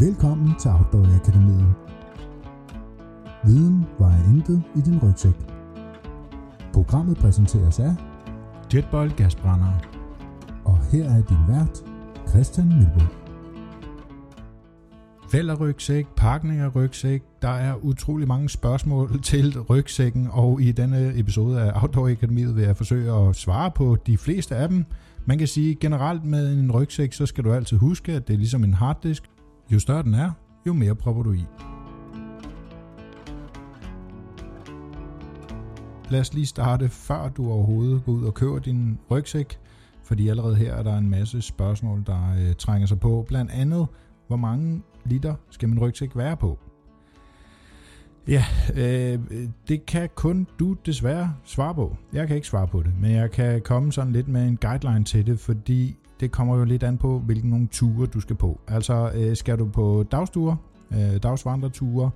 Velkommen til Outdoor Akademiet. Viden vejer intet i din rygsæk. Programmet præsenteres af, Jetboil gasbrænder. og her er din vært, Christian Milbo. Af rygsæk, pakning af rygsæk. Der er utrolig mange spørgsmål til rygsækken, og i denne episode af Outdoor Akademiet vil jeg forsøge at svare på de fleste af dem. Man kan sige generelt med en rygsæk, så skal du altid huske, at det er ligesom en harddisk. Jo større den er, jo mere propper du i. Lad os lige starte, før du overhovedet går ud og køber din rygsæk, fordi allerede her er der en masse spørgsmål, der øh, trænger sig på. Blandt andet, hvor mange liter skal min rygsæk være på? Ja, øh, det kan kun du desværre svare på. Jeg kan ikke svare på det, men jeg kan komme sådan lidt med en guideline til det, fordi det kommer jo lidt an på, hvilken nogle ture du skal på. Altså, øh, skal du på dagsture, øh, dagsvandreture,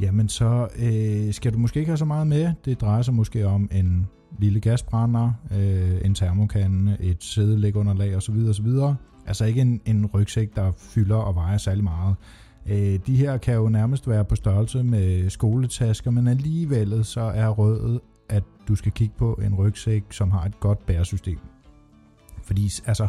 jamen så øh, skal du måske ikke have så meget med. Det drejer sig måske om en lille gasbrænder, øh, en termokande, et sædelægunderlag osv. osv. Altså ikke en, en rygsæk, der fylder og vejer særlig meget. Øh, de her kan jo nærmest være på størrelse med skoletasker, men alligevel så er rødet, at du skal kigge på en rygsæk, som har et godt bæresystem. Fordi altså,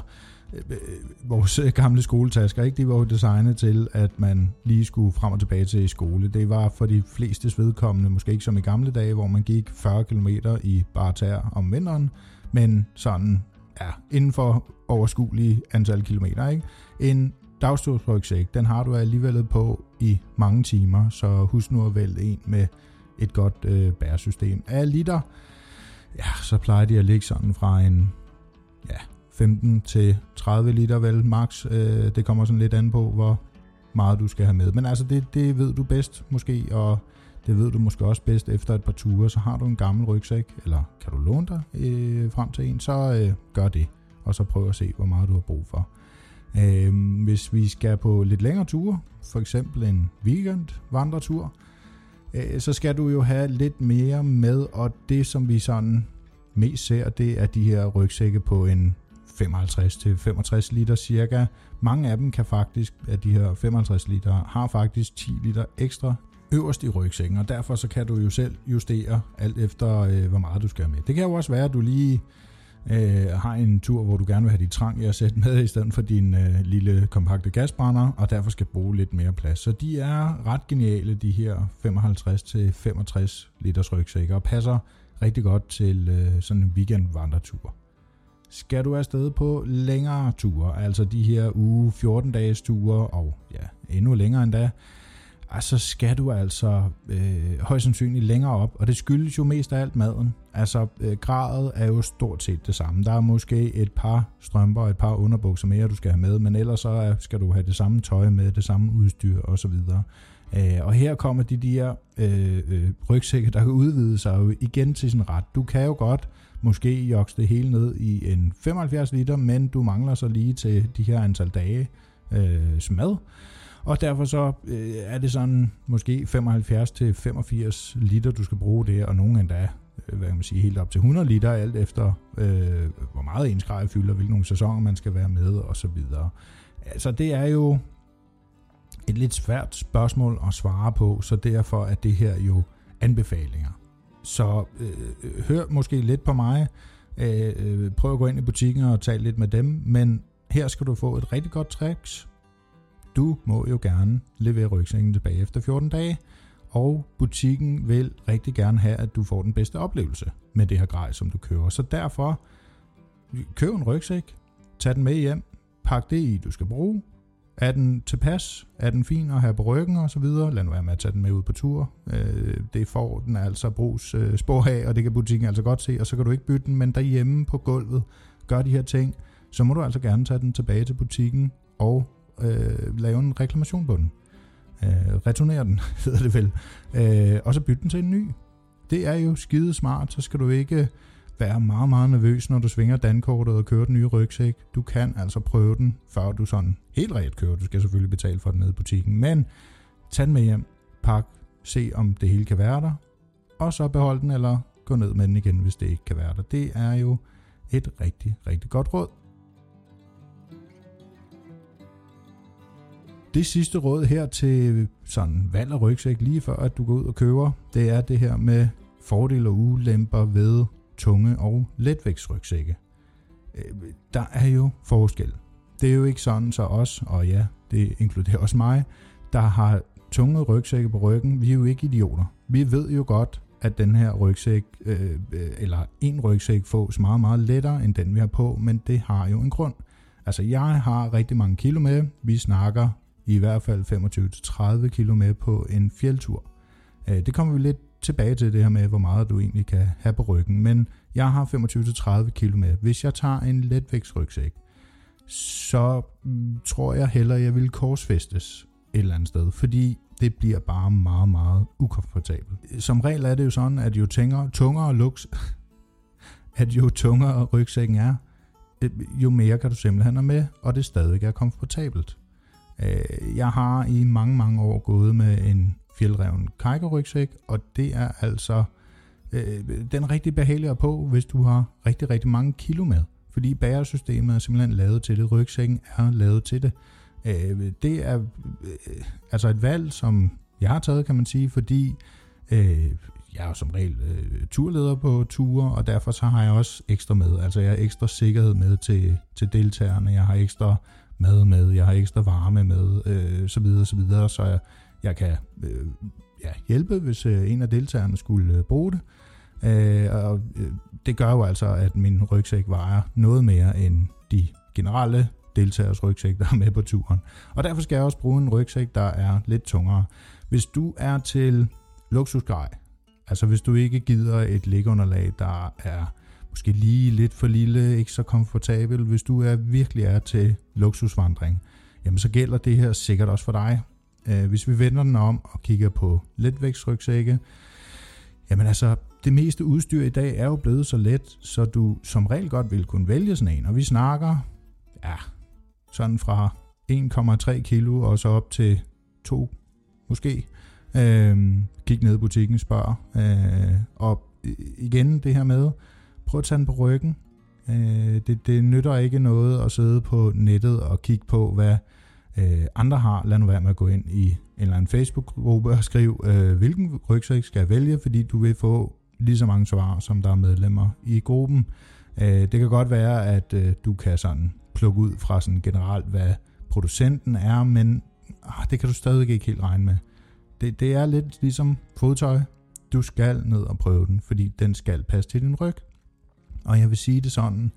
øh, vores øh, gamle skoletasker, ikke, de var jo designet til, at man lige skulle frem og tilbage til skole. Det var for de fleste vedkommende, måske ikke som i gamle dage, hvor man gik 40 km i bare tær om vinteren, men sådan ja, inden for overskuelige antal kilometer. Ikke? En dagstursrygsæk, den har du alligevel på i mange timer, så husk nu at vælge en med et godt øh, bæresystem. Af liter, ja, så plejer de at ligge sådan fra en 15 til 30 liter vel max. Øh, det kommer sådan lidt an på, hvor meget du skal have med. Men altså, det, det ved du bedst måske, og det ved du måske også bedst efter et par ture. Så har du en gammel rygsæk, eller kan du låne dig øh, frem til en, så øh, gør det. Og så prøv at se, hvor meget du har brug for. Øh, hvis vi skal på lidt længere ture, for eksempel en weekend vandretur, øh, så skal du jo have lidt mere med, og det som vi sådan mest ser, det er de her rygsække på en 55-65 liter cirka. Mange af dem kan faktisk, af de her 55 liter, har faktisk 10 liter ekstra øverst i rygsækken, og derfor så kan du jo selv justere alt efter, øh, hvor meget du skal have med. Det kan jo også være, at du lige øh, har en tur, hvor du gerne vil have dit trang i at sætte med, i stedet for din øh, lille kompakte gasbrænder, og derfor skal bruge lidt mere plads. Så de er ret geniale, de her 55-65 liters rygsækker, og passer rigtig godt til øh, sådan en weekend vandretur. Skal du afsted på længere ture, altså de her uge 14 dages ture, og ja, endnu længere endda, ah, så skal du altså øh, højst sandsynligt længere op, og det skyldes jo mest af alt maden. Altså, øh, gradet er jo stort set det samme. Der er måske et par strømper og et par underbukser mere, du skal have med, men ellers så skal du have det samme tøj med, det samme udstyr osv. Øh, og her kommer de der øh, øh, rygsække, der kan udvide sig jo igen til sin ret. Du kan jo godt måske jokse det hele ned i en 75 liter, men du mangler så lige til de her antal dage øh, smad. Og derfor så øh, er det sådan måske 75-85 liter, du skal bruge det, og nogle endda, øh, hvad kan man sige, helt op til 100 liter, alt efter øh, hvor meget ens grej fylder, hvilke sæsoner man skal være med, og så videre. Altså det er jo et lidt svært spørgsmål at svare på, så derfor er det her jo anbefalinger. Så øh, øh, hør måske lidt på mig, øh, øh, prøv at gå ind i butikken og tale lidt med dem, men her skal du få et rigtig godt tricks. Du må jo gerne levere rygsækken tilbage efter 14 dage, og butikken vil rigtig gerne have, at du får den bedste oplevelse med det her grej, som du køber. Så derfor, køb en rygsæk, tag den med hjem, pak det i, du skal bruge, er den tilpas? Er den fin at have på ryggen og så videre? Lad nu være med at tage den med ud på tur. Øh, det får den altså brugs øh, spor af, og det kan butikken altså godt se, og så kan du ikke bytte den, men derhjemme på gulvet, gør de her ting, så må du altså gerne tage den tilbage til butikken og øh, lave en reklamation på den. Øh, returnere den, hedder det vel. Øh, og så bytte den til en ny. Det er jo skide smart, så skal du ikke Vær meget, meget nervøs, når du svinger dankortet og kører den nye rygsæk. Du kan altså prøve den, før du sådan helt ret kører. Du skal selvfølgelig betale for den nede i butikken, men tag den med hjem, pak, se om det hele kan være der, og så behold den, eller gå ned med den igen, hvis det ikke kan være der. Det er jo et rigtig, rigtig godt råd. Det sidste råd her til sådan valg og rygsæk, lige før at du går ud og køber, det er det her med fordele og ulemper ved tunge og letvægtsrygsække. Øh, der er jo forskel. Det er jo ikke sådan så os, og ja, det inkluderer også mig, der har tunge rygsække på ryggen. Vi er jo ikke idioter. Vi ved jo godt, at den her rygsæk, øh, øh eller en rygsæk, fås meget, meget lettere end den, vi har på, men det har jo en grund. Altså, jeg har rigtig mange kilo med. Vi snakker i hvert fald 25-30 kilo med på en fjeldtur. Øh, det kommer vi lidt tilbage til det her med, hvor meget du egentlig kan have på ryggen, men jeg har 25-30 kilo med. Hvis jeg tager en letvægtsrygsæk, så mm, tror jeg hellere, jeg vil korsfæstes et eller andet sted, fordi det bliver bare meget, meget ukomfortabelt. Som regel er det jo sådan, at jo tungere, tungere luks, at jo tungere rygsækken er, øh, jo mere kan du simpelthen have med, og det stadig er komfortabelt. Øh, jeg har i mange, mange år gået med en fjeldreven kajkerygsæk, og det er altså øh, den rigtig behagelige på, hvis du har rigtig, rigtig mange kilo med. Fordi bæresystemet er simpelthen lavet til det, rygsækken er lavet til det. Øh, det er øh, altså et valg, som jeg har taget, kan man sige, fordi øh, jeg er jo som regel øh, turleder på ture, og derfor så har jeg også ekstra med. Altså jeg har ekstra sikkerhed med til, til deltagerne, jeg har ekstra mad med, jeg har ekstra varme med, øh, så videre, så videre, så jeg, jeg kan øh, ja, hjælpe, hvis øh, en af deltagerne skulle øh, bruge det. Øh, og øh, det gør jo altså, at min rygsæk vejer noget mere end de generelle deltagers rygsæk, der er med på turen. Og derfor skal jeg også bruge en rygsæk, der er lidt tungere. Hvis du er til luksusgrej, altså hvis du ikke gider et liggeunderlag, der er måske lige lidt for lille, ikke så komfortabel, hvis du er virkelig er til luksusvandring, jamen så gælder det her sikkert også for dig. Øh, hvis vi vender den om og kigger på letvægtsrygsække, jamen altså, det meste udstyr i dag er jo blevet så let, så du som regel godt vil kunne vælge sådan en. Og vi snakker, ja, sådan fra 1,3 kilo og så op til 2 måske. Øh, kig ned i butikken, spørg. Øh, og igen det her med, prøv at tage den på ryggen. Øh, det, det nytter ikke noget at sidde på nettet og kigge på, hvad øh, andre har. Lad nu være med at gå ind i en eller anden Facebook-gruppe og skrive, øh, hvilken rygsæk skal jeg vælge, fordi du vil få lige så mange svar, som der er medlemmer i gruppen. Øh, det kan godt være, at øh, du kan sådan plukke ud fra sådan generelt, hvad producenten er, men ah, det kan du stadig ikke helt regne med. Det, det er lidt ligesom fodtøj. Du skal ned og prøve den, fordi den skal passe til din ryg. Og jeg vil sige det sådan,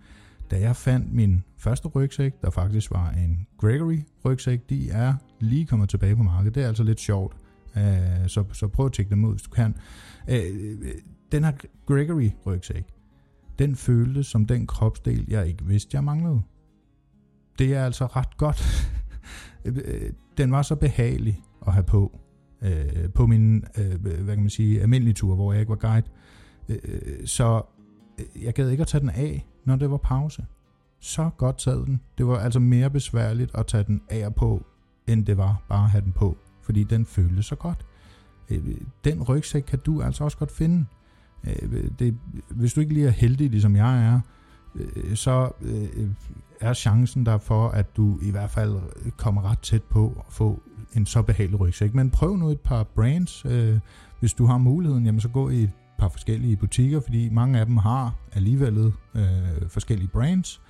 da jeg fandt min første rygsæk, der faktisk var en Gregory rygsæk, de er lige kommet tilbage på markedet. Det er altså lidt sjovt. Uh, så, så prøv at tjekke dem ud, hvis du kan. Øh, øh, den her Gregory rygsæk, den føltes som den kropsdel, jeg ikke vidste, jeg manglede. Det er altså ret godt. den var så behagelig at have på. Uh, på min, uh, hvad kan man sige, almindelige tur, hvor jeg ikke var guide. Uh, så jeg gad ikke at tage den af, når det var pause. Så godt sad den. Det var altså mere besværligt at tage den af og på, end det var bare at have den på, fordi den føltes så godt. Øh, den rygsæk kan du altså også godt finde. Øh, det, hvis du ikke lige er heldig, ligesom jeg er, øh, så er chancen der for, at du i hvert fald kommer ret tæt på at få en så behagelig rygsæk. Men prøv nu et par brands. Hvis du har muligheden, jamen så gå i et par forskellige butikker, fordi mange af dem har alligevel øh, forskellige brands.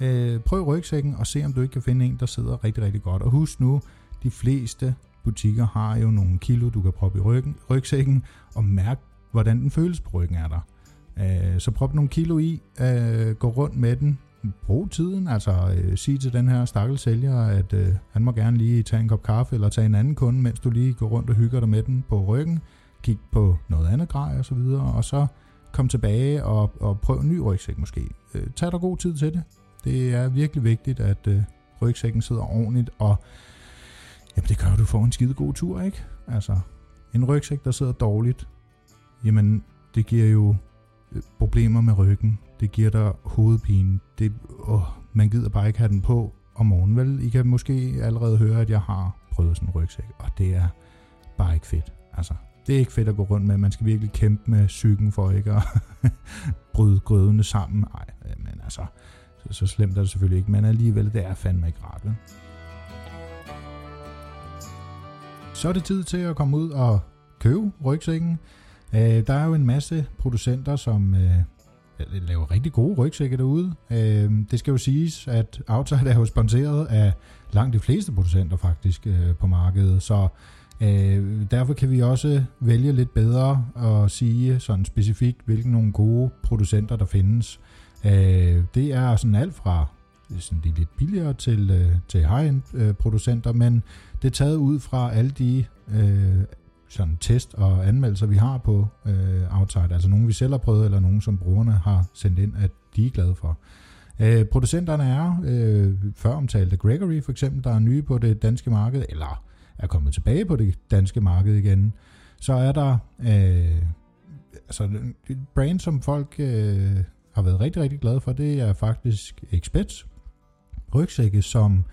Øh, prøv rygsækken og se, om du ikke kan finde en, der sidder rigtig, rigtig godt. Og husk nu, de fleste butikker har jo nogle kilo, du kan proppe i ryggen, rygsækken, og mærk, hvordan den føles på ryggen af der. Øh, så prop nogle kilo i, øh, gå rundt med den, brug tiden, altså øh, sig til den her stakkels sælger, at øh, han må gerne lige tage en kop kaffe, eller tage en anden kunde, mens du lige går rundt og hygger dig med den på ryggen kigge på noget andet grej og så videre, og så kom tilbage og, og prøv en ny rygsæk måske. Øh, tag dig god tid til det. Det er virkelig vigtigt, at øh, rygsækken sidder ordentligt, og jamen, det gør, at du får en skide god tur, ikke? Altså, en rygsæk, der sidder dårligt, jamen, det giver jo øh, problemer med ryggen. Det giver dig hovedpine. Det, åh, man gider bare ikke have den på om morgenen. Vel, I kan måske allerede høre, at jeg har prøvet sådan en rygsæk, og det er bare ikke fedt. Altså, det er ikke fedt at gå rundt med. Man skal virkelig kæmpe med psyken for ikke at bryde grødene sammen. Nej, men altså, så, slemt er det selvfølgelig ikke. Men alligevel, det er fandme ikke rart. Vel? så er det tid til at komme ud og købe rygsækken. Øh, der er jo en masse producenter, som øh, laver rigtig gode rygsække derude. Øh, det skal jo siges, at Outside er jo sponsoreret af langt de fleste producenter faktisk øh, på markedet, så øh, derfor kan vi også vælge lidt bedre og sige sådan specifikt, hvilke nogle gode producenter der findes. Øh, Øh, det er sådan alt fra sådan de lidt billigere til, øh, til high-end øh, producenter, men det er taget ud fra alle de øh, sådan test og anmeldelser, vi har på øh, Outside, altså nogle vi selv har prøvet, eller nogle som brugerne har sendt ind, at de er glade for. Øh, producenterne er øh, før omtalte Gregory for eksempel, der er nye på det danske marked, eller er kommet tilbage på det danske marked igen. Så er der øh, altså et brand, som folk øh, har været rigtig, rigtig glad for, det er faktisk Expeds rygsække, som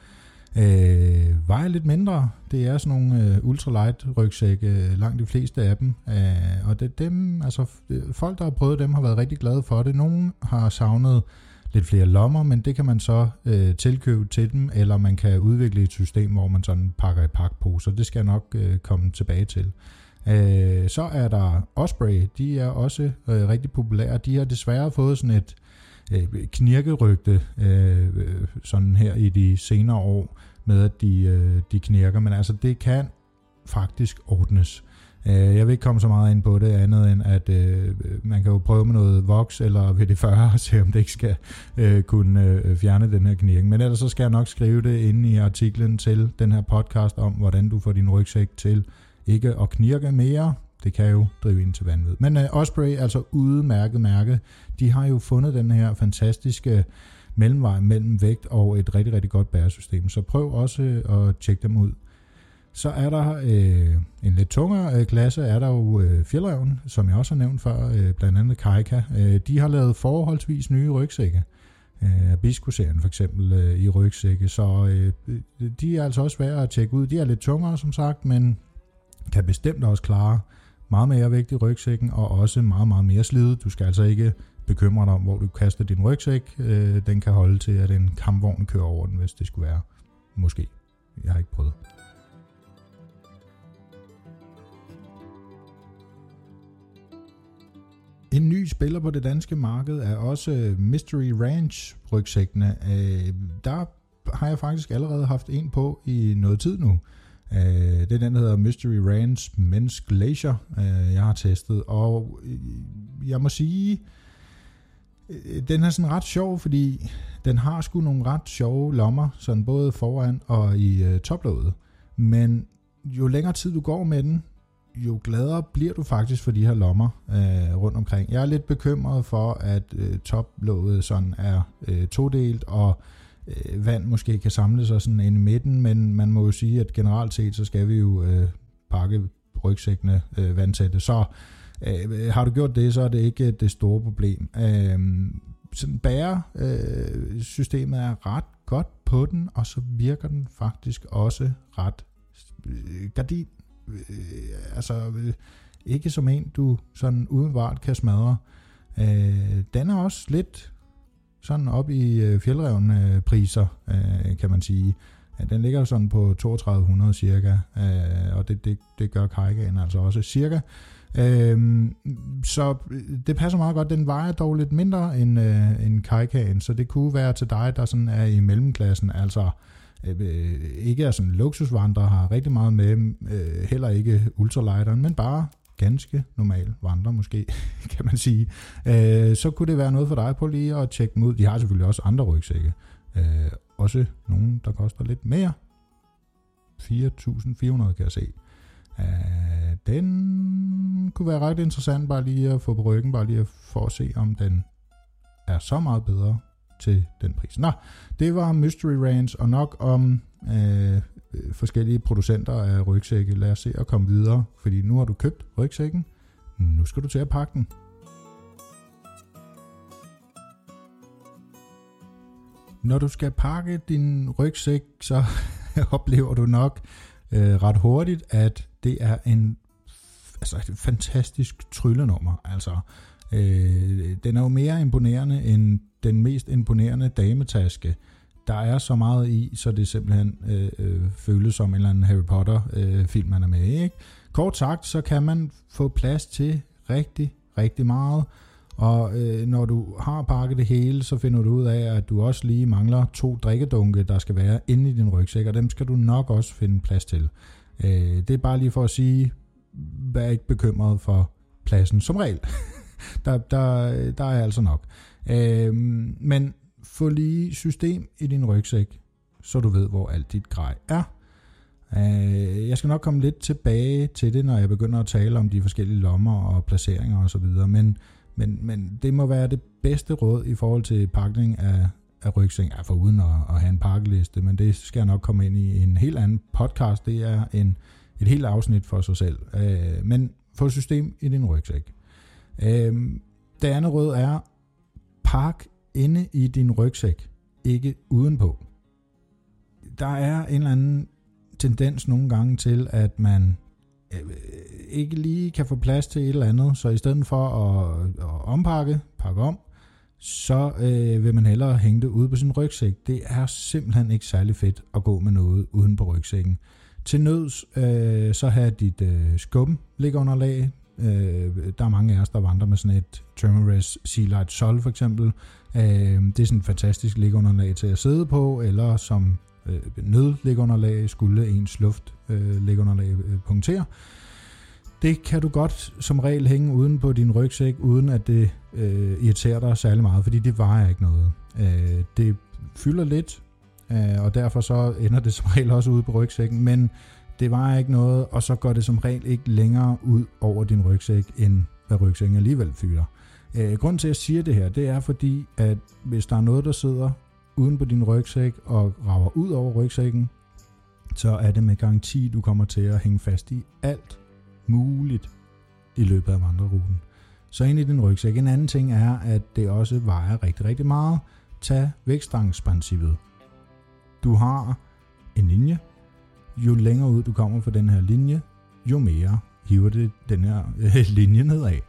øh, vejer lidt mindre. Det er sådan nogle øh, ultralight rygsække, øh, langt de fleste af dem. Øh, og det, dem, altså, folk, der har prøvet dem, har været rigtig glade for det. Nogle har savnet lidt flere lommer, men det kan man så øh, tilkøbe til dem, eller man kan udvikle et system, hvor man sådan pakker i pakposer. Det skal jeg nok øh, komme tilbage til. Øh, så er der Osprey, de er også øh, rigtig populære. De har desværre fået sådan et øh, knirkerygte øh, øh, sådan her i de senere år, med at de, øh, de knirker, men altså det kan faktisk ordnes. Øh, jeg vil ikke komme så meget ind på det andet end, at øh, man kan jo prøve med noget voks eller VD40 og se, om det ikke skal øh, kunne øh, fjerne den her knirken. Men ellers så skal jeg nok skrive det inde i artiklen til den her podcast om, hvordan du får din rygsæk til ikke at knirke mere. Det kan jo drive ind til vanvid. Men uh, Osprey, altså udmærket mærke, de har jo fundet den her fantastiske mellemvej mellem vægt og et rigtig, rigtig godt bæresystem. Så prøv også øh, at tjekke dem ud. Så er der øh, en lidt tungere øh, klasse, er der jo øh, Fjellreven, som jeg også har nævnt før, øh, blandt andet Kaika. Øh, de har lavet forholdsvis nye rygsække. Øh, Abisco-serien for eksempel øh, i rygsække, så øh, de er altså også værd at tjekke ud. De er lidt tungere, som sagt, men kan bestemt også klare meget mere vægt i rygsækken, og også meget, meget mere slid. Du skal altså ikke bekymre dig om, hvor du kaster din rygsæk. Øh, den kan holde til, at en kampvogn kører over den, hvis det skulle være. Måske. Jeg har ikke prøvet. En ny spiller på det danske marked er også øh, Mystery Ranch rygsækkene. Øh, der har jeg faktisk allerede haft en på i noget tid nu. Øh, det er den, der hedder Mystery Ranch Men's Glacier, øh, jeg har testet. Og øh, jeg må sige, øh, den er sådan ret sjov, fordi den har sgu nogle ret sjove lommer, sådan både foran og i øh, toplådet Men jo længere tid du går med den, jo gladere bliver du faktisk for de her lommer øh, rundt omkring. Jeg er lidt bekymret for, at øh, toplåget sådan er øh, todelt, og øh, Øh, vand måske kan samle sig sådan ind i midten, men man må jo sige, at generelt set, så skal vi jo øh, pakke rygsækkene øh, vandtætte. Så øh, har du gjort det, så er det ikke øh, det store problem. Øhm, øh, sådan bæresystemet øh, er ret godt på den, og så virker den faktisk også ret øh, gardin øh, altså øh, ikke som en, du sådan udenbart kan smadre. Øh, den er også lidt sådan op i øh, fjeldrevne øh, priser, øh, kan man sige. Ja, den ligger jo sådan på 3200 cirka, øh, og det, det, det gør Kajgaen altså også cirka. Øh, så øh, det passer meget godt. Den vejer dog lidt mindre end, øh, end Kajkaen, så det kunne være til dig, der sådan er i mellemklassen, altså øh, øh, ikke er sådan luksusvandrer, har rigtig meget med, øh, heller ikke ultralighteren, men bare ganske normal vandrer måske, kan man sige. Øh, så kunne det være noget for dig på lige at tjekke dem ud. De har selvfølgelig også andre rygsække. Øh, også nogle, der koster lidt mere. 4.400 kan jeg se. Øh, den kunne være ret interessant bare lige at få på ryggen, bare lige for at se, om den er så meget bedre til den pris. Nå, det var Mystery Range, og nok om øh, Øh, forskellige producenter af rygsække. Lad os se at komme videre, fordi nu har du købt rygsækken. Nu skal du til at pakke den. Når du skal pakke din rygsæk, så oplever du nok øh, ret hurtigt, at det er en altså et fantastisk tryllenummer. Altså, øh, den er jo mere imponerende end den mest imponerende dametaske der er så meget i, så det simpelthen øh, øh, føles som en eller anden Harry Potter-film, øh, man er med i. Ikke? Kort sagt, så kan man få plads til rigtig, rigtig meget, og øh, når du har pakket det hele, så finder du ud af, at du også lige mangler to drikkedunke, der skal være inde i din rygsæk, og dem skal du nok også finde plads til. Øh, det er bare lige for at sige, vær ikke bekymret for pladsen som regel. der, der, der er altså nok. Øh, men få lige system i din rygsæk, så du ved, hvor alt dit grej er. Øh, jeg skal nok komme lidt tilbage til det, når jeg begynder at tale om de forskellige lommer og placeringer osv., men, men, men det må være det bedste råd i forhold til pakning af, af rygsæk, ja, for uden at, at have en pakkeliste, men det skal jeg nok komme ind i en helt anden podcast. Det er en, et helt afsnit for sig selv. Øh, men få system i din rygsæk. Øh, det andet råd er, pak inde i din rygsæk, ikke udenpå. Der er en eller anden tendens nogle gange til, at man øh, ikke lige kan få plads til et eller andet, så i stedet for at, at ompakke, pakke om, så øh, vil man hellere hænge det ude på sin rygsæk. Det er simpelthen ikke særlig fedt at gå med noget uden på rygsækken. Til nøds, øh, så have dit øh, skum ligge under lag. Øh, der er mange af os, der vandrer med sådan et Thermarest Sea Light Sol for eksempel. Øh, det er sådan et fantastisk ligunderlag til at sidde på, eller som øh, nødliggeunderlag skulle ens luft øh, ligunderlag øh, punktere. Det kan du godt som regel hænge uden på din rygsæk, uden at det øh, irriterer dig særlig meget, fordi det vejer ikke noget. Øh, det fylder lidt, øh, og derfor så ender det som regel også ude på rygsækken, men det vejer ikke noget, og så går det som regel ikke længere ud over din rygsæk, end hvad rygsækken alligevel fylder. Øh, grunden til, at jeg siger det her, det er fordi, at hvis der er noget, der sidder uden på din rygsæk og rager ud over rygsækken, så er det med garanti, du kommer til at hænge fast i alt muligt i løbet af vandreruten. Så ind i din rygsæk. En anden ting er, at det også vejer rigtig, rigtig meget. Tag vægtstangsprincippet. Du har en linje. Jo længere ud du kommer fra den her linje, jo mere hiver det den her øh, linje nedad.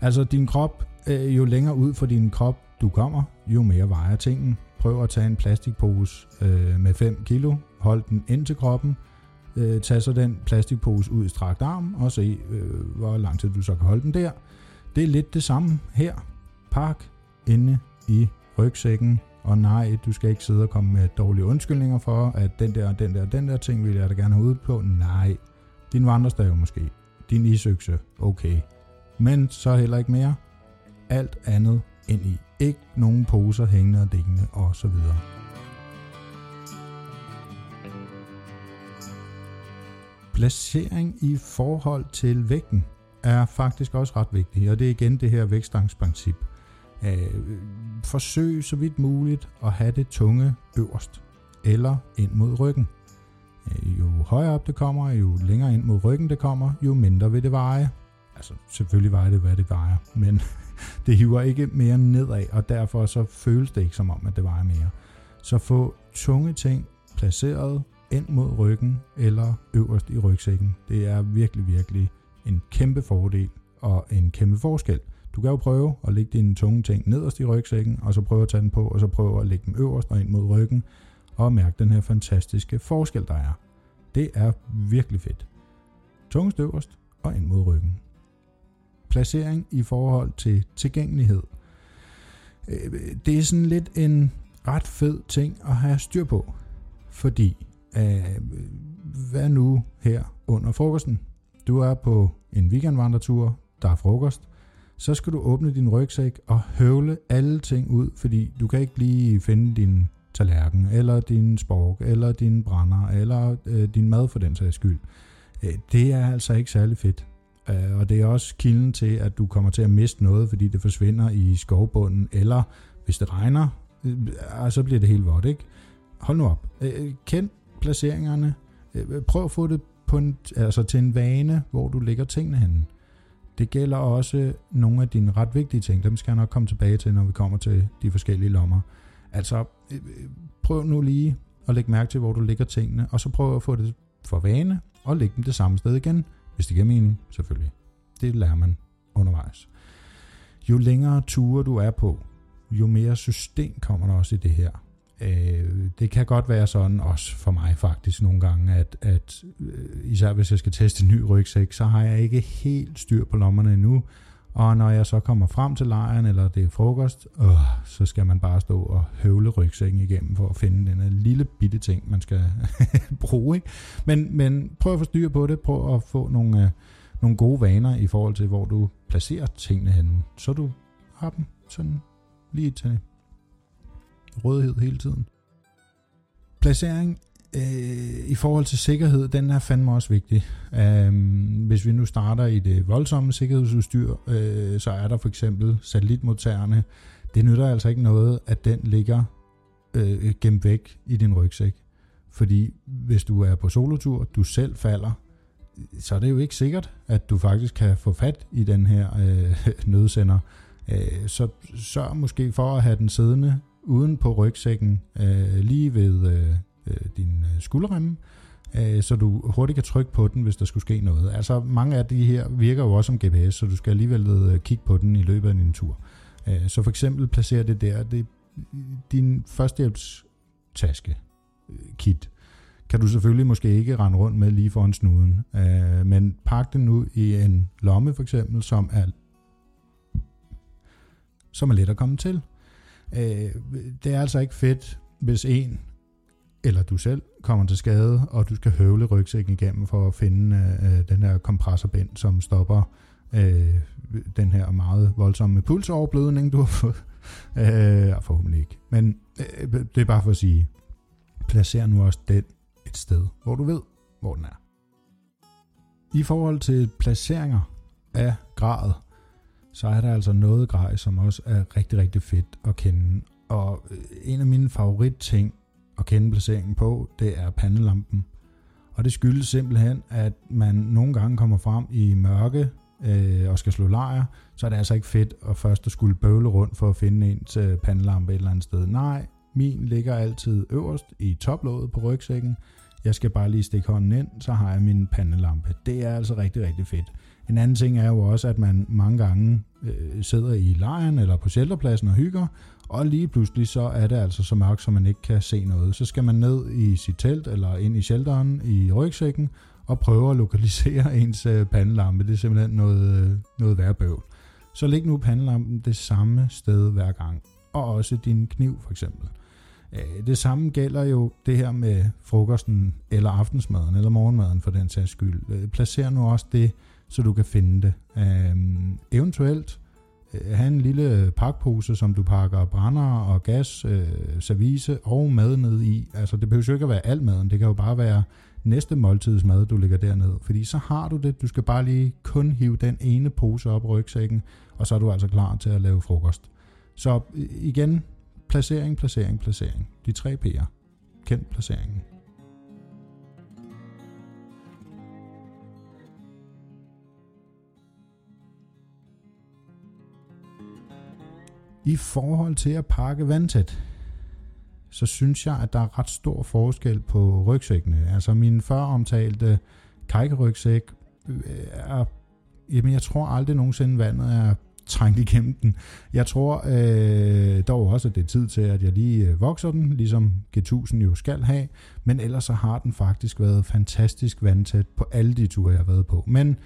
Altså din krop, øh, jo længere ud for din krop du kommer, jo mere vejer tingen. Prøv at tage en plastikpose øh, med 5 kilo, hold den ind til kroppen, øh, tag så den plastikpose ud i strakt arm og se, øh, hvor lang tid du så kan holde den der. Det er lidt det samme her. Pak inde i rygsækken, og nej, du skal ikke sidde og komme med dårlige undskyldninger for, at den der, den der, den der ting vil jeg da gerne have ude på. Nej, din vandrestav måske, din isøkse, okay. Men så heller ikke mere. Alt andet ind i. Ikke nogen poser hængende og dækkende osv. så videre. Placering i forhold til vægten er faktisk også ret vigtig, og det er igen det her vægtstangsprincip. Øh, forsøg så vidt muligt at have det tunge øverst eller ind mod ryggen. Øh, jo højere op det kommer, jo længere ind mod ryggen det kommer, jo mindre vil det veje. Altså selvfølgelig vejer det, hvad det vejer, men det hiver ikke mere nedad, og derfor så føles det ikke som om, at det vejer mere. Så få tunge ting placeret ind mod ryggen eller øverst i rygsækken. Det er virkelig, virkelig en kæmpe fordel og en kæmpe forskel. Du kan jo prøve at lægge dine tunge ting nederst i rygsækken, og så prøve at tage den på, og så prøve at lægge dem øverst og ind mod ryggen, og mærke den her fantastiske forskel, der er. Det er virkelig fedt. Tungest øverst og ind mod ryggen. Placering i forhold til tilgængelighed. Øh, det er sådan lidt en ret fed ting at have styr på, fordi øh, hvad nu her under frokosten? Du er på en weekendvandretur, der er frokost, så skal du åbne din rygsæk og høvle alle ting ud, fordi du kan ikke lige finde din tallerken, eller din spork, eller din brænder, eller øh, din mad for den sags skyld. Øh, det er altså ikke særlig fedt. Øh, og det er også kilden til, at du kommer til at miste noget, fordi det forsvinder i skovbunden, eller hvis det regner, øh, så bliver det helt vådt, ikke? Hold nu op. Øh, øh kend placeringerne. Øh, øh, prøv at få det på en, altså til en vane, hvor du lægger tingene henne. Det gælder også nogle af dine ret vigtige ting. Dem skal jeg nok komme tilbage til, når vi kommer til de forskellige lommer. Altså, øh, prøv nu lige at lægge mærke til, hvor du lægger tingene, og så prøv at få det for vane, og lægge dem det samme sted igen, hvis det giver mening, selvfølgelig. Det lærer man undervejs. Jo længere ture du er på, jo mere system kommer der også i det her. Øh, det kan godt være sådan, også for mig faktisk nogle gange, at, at øh, især hvis jeg skal teste en ny rygsæk, så har jeg ikke helt styr på lommerne endnu. Og når jeg så kommer frem til lejren, eller det er frokost, øh, så skal man bare stå og høvle rygsækken igennem for at finde den lille bitte ting, man skal bruge. Ikke? Men, men prøv at få styr på det. Prøv at få nogle, øh, nogle gode vaner i forhold til, hvor du placerer tingene henne, så du har dem sådan lige til rådighed hele tiden. Placering øh, i forhold til sikkerhed, den er fandme også vigtig. Um, hvis vi nu starter i det voldsomme sikkerhedsudstyr, øh, så er der for eksempel satellitmodtagerne. Det nytter altså ikke noget, at den ligger øh, gemt væk i din rygsæk. Fordi hvis du er på solotur, du selv falder, så er det jo ikke sikkert, at du faktisk kan få fat i den her øh, nødsender. Øh, så sørg måske for at have den siddende uden på rygsækken, øh, lige ved øh, øh din øh, skulderremme, øh, så du hurtigt kan trykke på den, hvis der skulle ske noget. Altså mange af de her virker jo også som GPS, så du skal alligevel øh, kigge på den i løbet af din tur. Øh, så for eksempel placer det der, det din førstehjælpstaske øh, kit kan du selvfølgelig måske ikke rende rundt med lige foran snuden. Øh, men pak den nu i en lomme for eksempel, som er, som er let at komme til. Øh, det er altså ikke fedt, hvis en eller du selv kommer til skade, og du skal høvle rygsækken igennem for at finde øh, den her kompressorbind, som stopper øh, den her meget voldsomme pulsoverblødning, du har fået. Øh, forhåbentlig ikke. Men øh, det er bare for at sige, placer nu også den et sted, hvor du ved, hvor den er. I forhold til placeringer af gradet, så er der altså noget grej, som også er rigtig, rigtig fedt at kende. Og øh, en af mine favoritting at kende placeringen på, det er pandelampen. Og det skyldes simpelthen, at man nogle gange kommer frem i mørke øh, og skal slå lejr, så er det altså ikke fedt at først at skulle bøvle rundt for at finde en til pandelampe et eller andet sted. Nej, min ligger altid øverst i toplåget på rygsækken. Jeg skal bare lige stikke hånden ind, så har jeg min pandelampe. Det er altså rigtig, rigtig fedt. En anden ting er jo også, at man mange gange øh, sidder i lejren eller på shelterpladsen og hygger, og lige pludselig så er det altså så mørkt, så man ikke kan se noget. Så skal man ned i sit telt eller ind i shelteren i rygsækken og prøve at lokalisere ens øh, pandelampe. Det er simpelthen noget, øh, noget værre bøvl. Så læg nu pandelampen det samme sted hver gang. Og også din kniv for eksempel. Øh, det samme gælder jo det her med frokosten, eller aftensmaden, eller morgenmaden for den sags skyld. Placer nu også det, så du kan finde det. Øhm, eventuelt øh, have en lille pakpose, som du pakker brænder og gas, øh, service og mad ned i. Altså det behøver jo ikke at være alt maden, det kan jo bare være næste måltids mad, du lægger derned. Fordi så har du det, du skal bare lige kun hive den ene pose op i rygsækken, og så er du altså klar til at lave frokost. Så igen, Placering, placering, placering. De tre P'er. Kend placeringen. I forhold til at pakke vandtæt, så synes jeg, at der er ret stor forskel på rygsækkene. Altså min før omtalte kajkerygsæk øh, er, jamen jeg tror aldrig nogensinde vandet er trængt igennem den. Jeg tror øh, dog også, at det er tid til, at jeg lige øh, vokser den, ligesom G1000 jo skal have, men ellers så har den faktisk været fantastisk vandtæt på alle de ture, jeg har været på. Men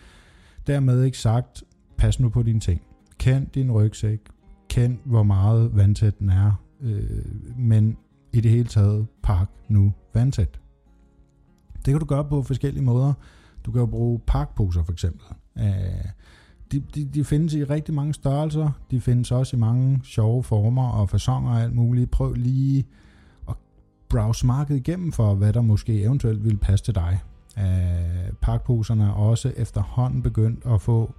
dermed ikke sagt, pas nu på dine ting. Kend din rygsæk, kend hvor meget vandtæt den er, øh, men i det hele taget, pak nu vandtæt. Det kan du gøre på forskellige måder. Du kan jo bruge pakposer for eksempel. Øh, de, de, de findes i rigtig mange størrelser. De findes også i mange sjove former og fasonger og alt muligt. Prøv lige at browse markedet igennem for, hvad der måske eventuelt vil passe til dig. Øh, pakposerne er også efterhånden begyndt at få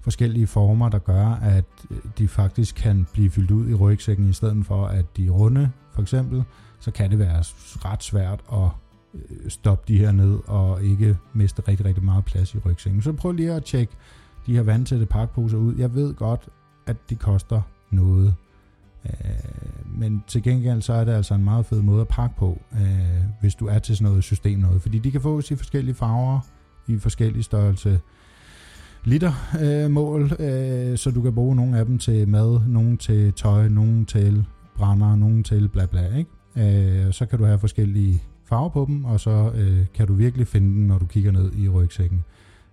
forskellige former, der gør, at øh, de faktisk kan blive fyldt ud i rygsækken, i stedet for at de runde, for eksempel, så kan det være ret svært at øh, stoppe de her ned og ikke miste rigtig, rigtig meget plads i rygsækken. Så prøv lige at tjekke de her vandtætte pakposer ud. Jeg ved godt, at de koster noget. Øh, men til gengæld så er det altså en meget fed måde at pakke på, øh, hvis du er til sådan noget system noget. Fordi de kan fås i forskellige farver, i forskellige størrelse liter øh, mål, øh, så du kan bruge nogle af dem til mad, nogle til tøj, nogle til brænder, nogle til bla bla, ikke? Øh, så kan du have forskellige farver på dem, og så øh, kan du virkelig finde den, når du kigger ned i rygsækken.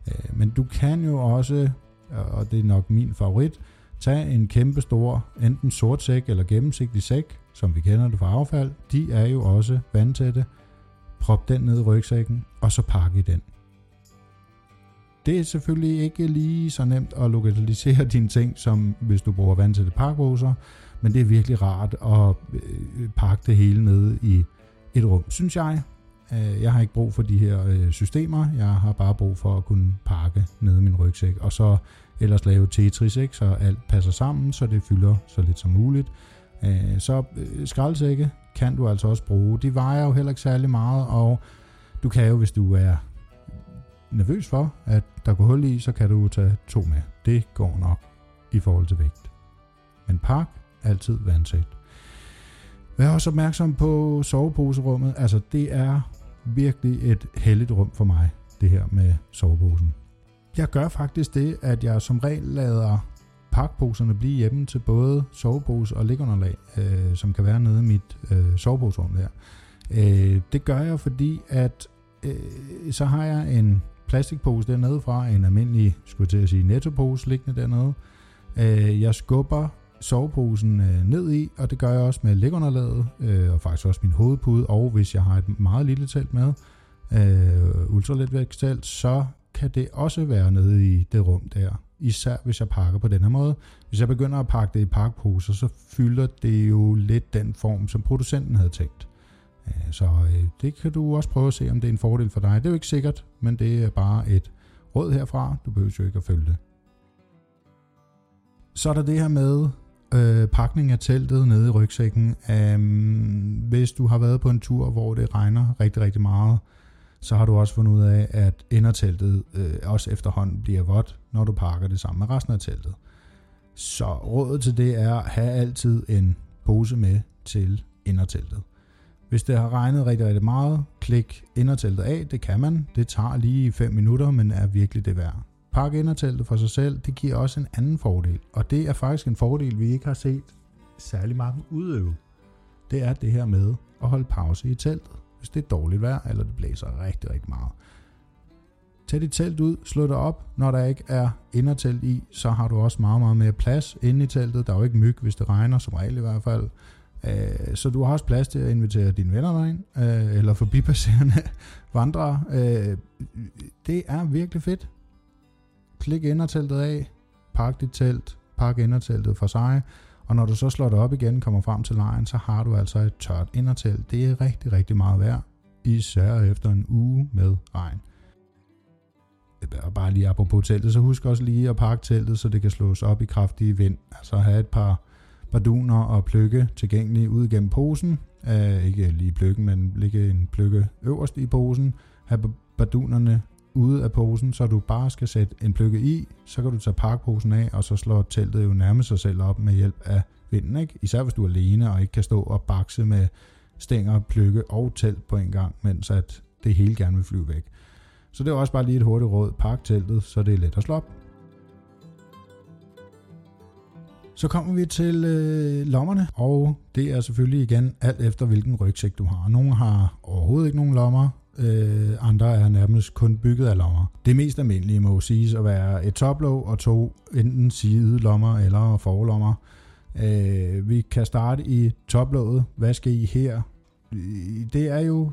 Øh, men du kan jo også, og det er nok min favorit, tage en kæmpe stor, enten sort sæk eller gennemsigtig sæk, som vi kender det fra affald. De er jo også vandtætte. Prop den ned i rygsækken, og så pakke i den. Det er selvfølgelig ikke lige så nemt at lokalisere dine ting, som hvis du bruger vandtætte pakposer, men det er virkelig rart at øh, pakke det hele ned i et rum, synes jeg. Øh, jeg har ikke brug for de her øh, systemer, jeg har bare brug for at kunne pakke ned i min rygsæk, og så ellers lave Tetris, ikke? så alt passer sammen, så det fylder så lidt som muligt. Så skraldsække kan du altså også bruge. De vejer jo heller ikke særlig meget, og du kan jo, hvis du er nervøs for, at der går hul i, så kan du tage to med. Det går nok i forhold til vægt. Men pak altid vandtæt. Vær også opmærksom på soveposerummet. Altså, det er virkelig et heldigt rum for mig, det her med soveposen. Jeg gør faktisk det, at jeg som regel lader pakposerne blive hjemme til både sovepose og ligunderlag, øh, som kan være nede i mit øh, soveposerum der. Øh, det gør jeg, fordi at øh, så har jeg en plastikpose dernede fra, en almindelig, skulle til at sige, nettopose liggende dernede. Øh, jeg skubber soveposen øh, ned i, og det gør jeg også med lægunderlaget, øh, og faktisk også min hovedpude, og hvis jeg har et meget lille telt med, øh, ultraletvægtstelt, så kan det også være nede i det rum der. Især hvis jeg pakker på den her måde. Hvis jeg begynder at pakke det i pakposer, så fylder det jo lidt den form, som producenten havde tænkt. Så øh, det kan du også prøve at se, om det er en fordel for dig. Det er jo ikke sikkert, men det er bare et råd herfra. Du behøver jo ikke at følge det. Så er der det her med øh, pakning af teltet nede i rygsækken. Um, hvis du har været på en tur, hvor det regner rigtig, rigtig meget, så har du også fundet ud af, at inderteltet øh, også efterhånden bliver vådt, når du pakker det sammen med resten af teltet. Så rådet til det er at have altid en pose med til inderteltet. Hvis det har regnet rigtig, rigtig meget, klik inderteltet af. Det kan man. Det tager lige 5 minutter, men er virkelig det værd Pak inderteltet for sig selv, det giver også en anden fordel. Og det er faktisk en fordel, vi ikke har set særlig mange udøve. Det er det her med at holde pause i teltet, hvis det er dårligt vejr, eller det blæser rigtig, rigtig meget. Tag dit telt ud, slå det op. Når der ikke er indertelt i, så har du også meget, meget mere plads inde i teltet. Der er jo ikke myg, hvis det regner, som regel i hvert fald. Øh, så du har også plads til at invitere dine venner derind, øh, eller forbipasserende vandrere. Øh, det er virkelig fedt klik inderteltet af, pak dit telt, pak inderteltet for sig, og når du så slår det op igen, kommer frem til lejren, så har du altså et tørt indertelt. Det er rigtig, rigtig meget værd, især efter en uge med regn. Og bare lige apropos teltet, så husk også lige at pakke teltet, så det kan slås op i kraftig vind. Altså have et par barduner og pløkke tilgængelige ud gennem posen. Uh, ikke lige pløkken, men ligge en pløkke øverst i posen. Have bardunerne ude af posen, så du bare skal sætte en pløkke i, så kan du tage parkposen af, og så slår teltet jo nærmest sig selv op med hjælp af vinden. Ikke? Især hvis du er alene og ikke kan stå og bakse med stænger, pløkke og telt på en gang, mens at det hele gerne vil flyve væk. Så det er også bare lige et hurtigt råd. Pak teltet, så det er let at slå op. Så kommer vi til øh, lommerne, og det er selvfølgelig igen alt efter hvilken rygsæk du har. Nogle har overhovedet ikke nogen lommer, øh, andre er nærmest kun bygget af lommer. Det mest almindelige må siges at være et toplåg og to enten sidelommer eller forlommer. Øh, vi kan starte i toplåget. Hvad skal I her? Det er jo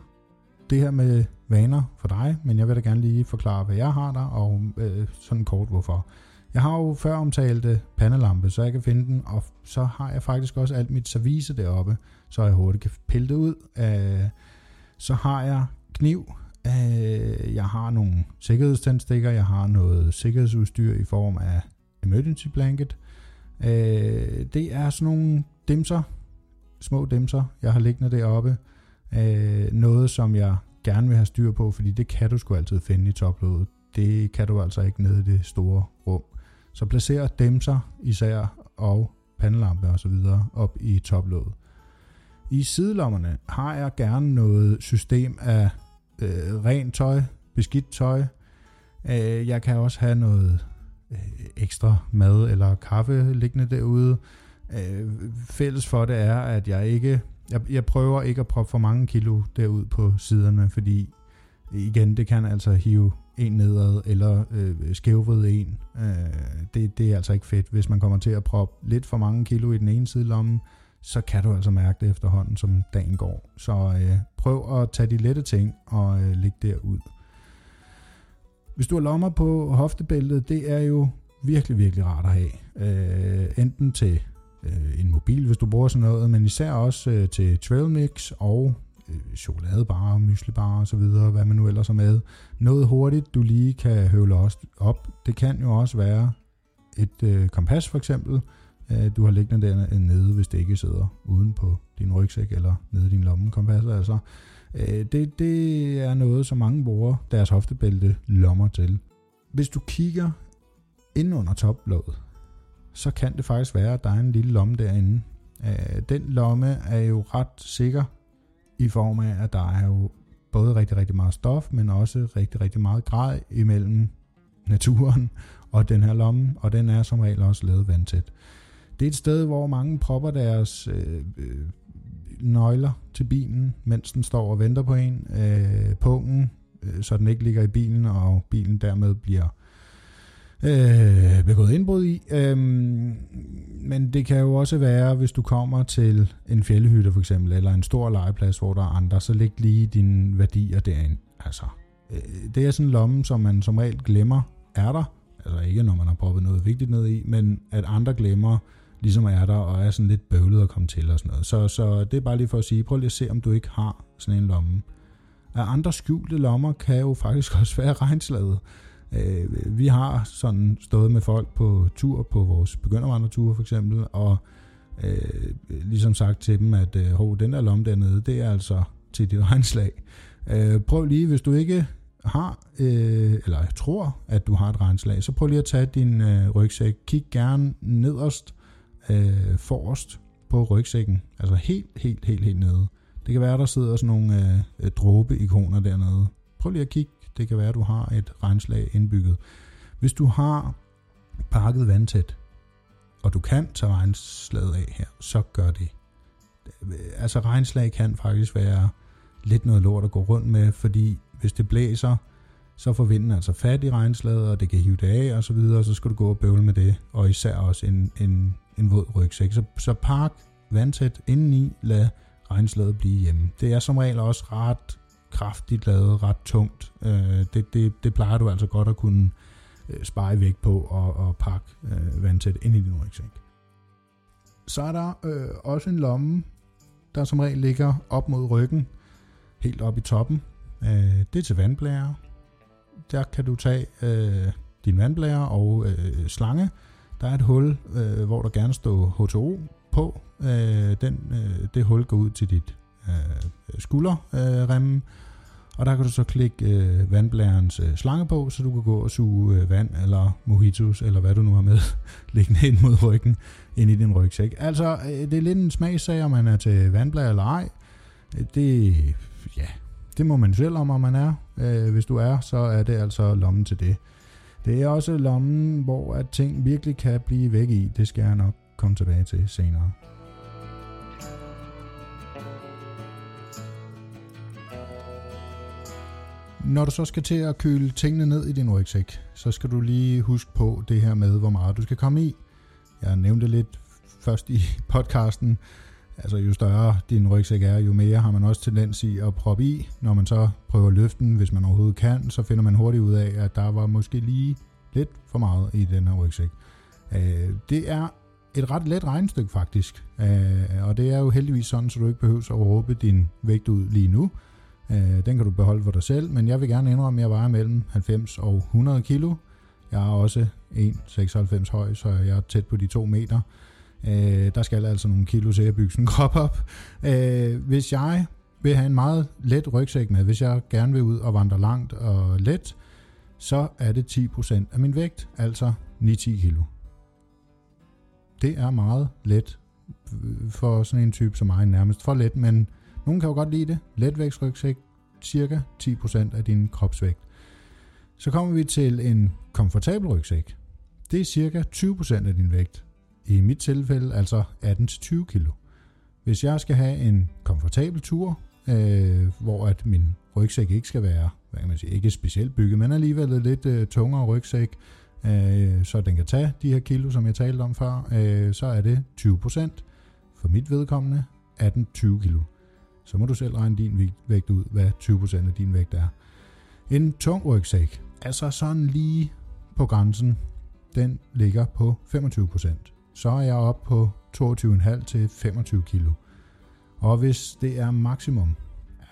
det her med vaner for dig, men jeg vil da gerne lige forklare, hvad jeg har der, og øh, sådan kort hvorfor. Jeg har jo før omtalt pandelampe, så jeg kan finde den, og så har jeg faktisk også alt mit service deroppe, så jeg hurtigt kan pille det ud. Øh, så har jeg kniv. Øh, jeg har nogle sikkerhedstandstikker, jeg har noget sikkerhedsudstyr i form af emergency blanket. Øh, det er sådan nogle dimser, små dimser, jeg har liggende deroppe. Øh, noget, som jeg gerne vil have styr på, fordi det kan du sgu altid finde i toplådet. Det kan du altså ikke nede i det store rum. Så placerer dem sig især og pandelampe og så videre op i toplådet. I sidelommerne har jeg gerne noget system af øh, rent tøj, beskidt tøj. Øh, jeg kan også have noget øh, ekstra mad eller kaffe liggende derude. Øh, fælles for det er, at jeg ikke jeg, jeg prøver ikke at proppe for mange kilo derud på siderne, fordi igen, det kan altså hive en nedad, eller øh, skævvride en. Øh, det, det er altså ikke fedt. Hvis man kommer til at proppe lidt for mange kilo i den ene side lommen, så kan du altså mærke det efterhånden, som dagen går. Så øh, prøv at tage de lette ting og øh, lægge derud. Hvis du har lommer på hoftebæltet, det er jo virkelig, virkelig rart at have. Øh, enten til øh, en mobil, hvis du bruger sådan noget, men især også øh, til trail mix og Øh, chokoladebarer, myslibarer og så videre, hvad man nu ellers har med. Noget hurtigt, du lige kan høvle også op. Det kan jo også være et øh, kompas for eksempel, øh, du har liggende der nede, hvis det ikke sidder uden på din rygsæk eller nede i din lomme kompas. Altså, øh, det, det er noget, som mange bruger deres hoftebælte lommer til. Hvis du kigger ind under toplåget, så kan det faktisk være, at der er en lille lomme derinde. Øh, den lomme er jo ret sikker i form af, at der er jo både rigtig, rigtig meget stof, men også rigtig, rigtig meget grad imellem naturen og den her lomme, og den er som regel også lavet vandtæt. Det er et sted, hvor mange propper deres øh, øh, nøgler til bilen, mens den står og venter på en, øh, pungen, øh, så den ikke ligger i bilen, og bilen dermed bliver øh, begået indbrud i. Øhm, men det kan jo også være, hvis du kommer til en fjellhytte for eksempel, eller en stor legeplads, hvor der er andre, så læg lige dine værdier derinde. Altså, øh, det er sådan en lomme, som man som regel glemmer er der. Altså ikke når man har proppet noget vigtigt ned i, men at andre glemmer, ligesom er der, og er sådan lidt bøvlet at komme til og sådan noget. Så, så det er bare lige for at sige, prøv lige at se, om du ikke har sådan en lomme. At andre skjulte lommer kan jo faktisk også være regnslaget. Øh, vi har sådan stået med folk på tur, på vores begyndervandreture for eksempel, og øh, ligesom sagt til dem, at øh, hov, den der lomme dernede, det er altså til dit regnslag. Øh, prøv lige, hvis du ikke har, øh, eller jeg tror, at du har et regnslag, så prøv lige at tage din øh, rygsæk. Kig gerne nederst, øh, forrest på rygsækken. Altså helt, helt, helt, helt nede. Det kan være, der sidder sådan nogle øh, dråbe-ikoner dernede. Prøv lige at kigge det kan være, at du har et regnslag indbygget. Hvis du har pakket vandtæt, og du kan tage regnslaget af her, så gør det. Altså regnslag kan faktisk være lidt noget lort at gå rundt med, fordi hvis det blæser, så får vinden altså fat i regnslaget, og det kan hive det af og så videre, og så skal du gå og bøvle med det, og især også en, en, en våd rygsæk. Så, så park vandtæt indeni, lad regnslaget blive hjemme. Det er som regel også ret kraftigt lavet, ret tungt. Øh, det, det, det plejer du altså godt at kunne øh, spare vægt på og, og pakke øh, vandtæt ind i din rygsæk. Så er der øh, også en lomme, der som regel ligger op mod ryggen, helt op i toppen. Øh, det er til vandblære. Der kan du tage øh, din vandblære og øh, slange. Der er et hul, øh, hvor der gerne står H2O på. Øh, den, øh, det hul går ud til dit øh, skulderremme, øh, og der kan du så klikke øh, vandblærens øh, slange på, så du kan gå og suge øh, vand eller mojitos, eller hvad du nu har med, liggende ind mod ryggen, ind i din rygsæk. Altså, øh, det er lidt en smagssag, om man er til vandblære eller ej. Det, ja, det må man selv om, om man er. Øh, hvis du er, så er det altså lommen til det. Det er også lommen, hvor at ting virkelig kan blive væk i. Det skal jeg nok komme tilbage til senere. Når du så skal til at køle tingene ned i din rygsæk, så skal du lige huske på det her med, hvor meget du skal komme i. Jeg nævnte lidt først i podcasten, altså jo større din rygsæk er, jo mere har man også tendens i at proppe i. Når man så prøver at løfte den, hvis man overhovedet kan, så finder man hurtigt ud af, at der var måske lige lidt for meget i den her rygsæk. Øh, det er et ret let regnestykke faktisk, øh, og det er jo heldigvis sådan, så du ikke behøver at råbe din vægt ud lige nu. Øh, den kan du beholde for dig selv, men jeg vil gerne indrømme, at jeg vejer mellem 90 og 100 kilo. Jeg er også 1,96 høj, så jeg er tæt på de 2 meter. Øh, der skal altså nogle kilo til at bygge sådan en krop op. Øh, hvis jeg vil have en meget let rygsæk med, hvis jeg gerne vil ud og vandre langt og let, så er det 10% af min vægt, altså 9-10 kilo. Det er meget let øh, for sådan en type som mig, nærmest for let, men nogle kan jo godt lide det. Letvægtsrygsæk, cirka 10% af din kropsvægt. Så kommer vi til en komfortabel rygsæk. Det er cirka 20% af din vægt. I mit tilfælde altså 18-20 kg. hvis jeg skal have en komfortabel tur, øh, hvor at min rygsæk ikke skal være, hvad kan man sige, ikke specielt bygget, men alligevel lidt øh, tungere rygsæk, øh, så den kan tage de her kilo, som jeg talte om før, øh, så er det 20%. For mit vedkommende er den 20 kilo. Så må du selv regne din vægt ud, hvad 20% af din vægt er. En tung rygsæk, altså sådan lige på grænsen, den ligger på 25%. Så er jeg oppe på 22,5 til 25 kilo. Og hvis det er maksimum,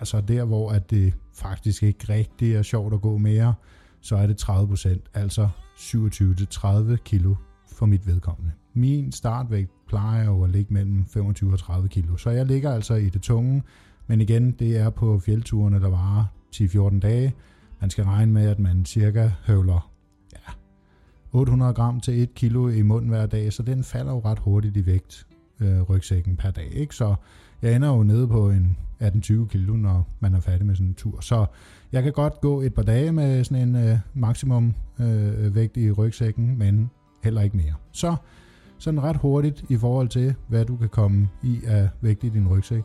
altså der hvor at det faktisk ikke rigtig er sjovt at gå mere, så er det 30% altså 27 til 30 kilo for mit vedkommende. Min startvægt plejer jo at ligge mellem 25 og 30 kilo, så jeg ligger altså i det tunge, men igen, det er på fjeldturene, der varer 10-14 dage. Man skal regne med, at man cirka høvler ja, 800 gram til 1 kilo i munden hver dag, så den falder jo ret hurtigt i vægt, øh, rygsækken per dag. Ikke? Så jeg ender jo nede på en 18-20 kilo, når man er færdig med sådan en tur. Så jeg kan godt gå et par dage med sådan en øh, maksimum øh, vægt i rygsækken, men heller ikke mere. Så sådan ret hurtigt i forhold til, hvad du kan komme i af vægt i din rygsæk.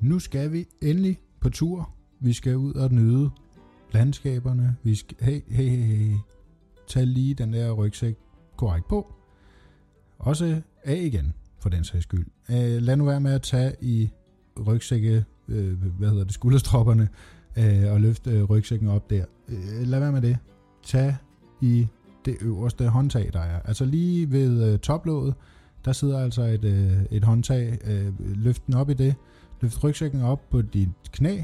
Nu skal vi endelig på tur. Vi skal ud og nyde landskaberne. Vi skal, hey, hey, hey, hey. Tag lige den der rygsæk korrekt på. Også af igen, for den sags skyld. Uh, lad nu være med at tage i rygsække, øh, hvad hedder det, skulderstropperne, øh, og løfte øh, rygsækken op der. Øh, lad være med det. Tag i det øverste håndtag, der er. Altså lige ved øh, toplåget, der sidder altså et, øh, et håndtag. Øh, løft den op i det. Løft rygsækken op på dit knæ.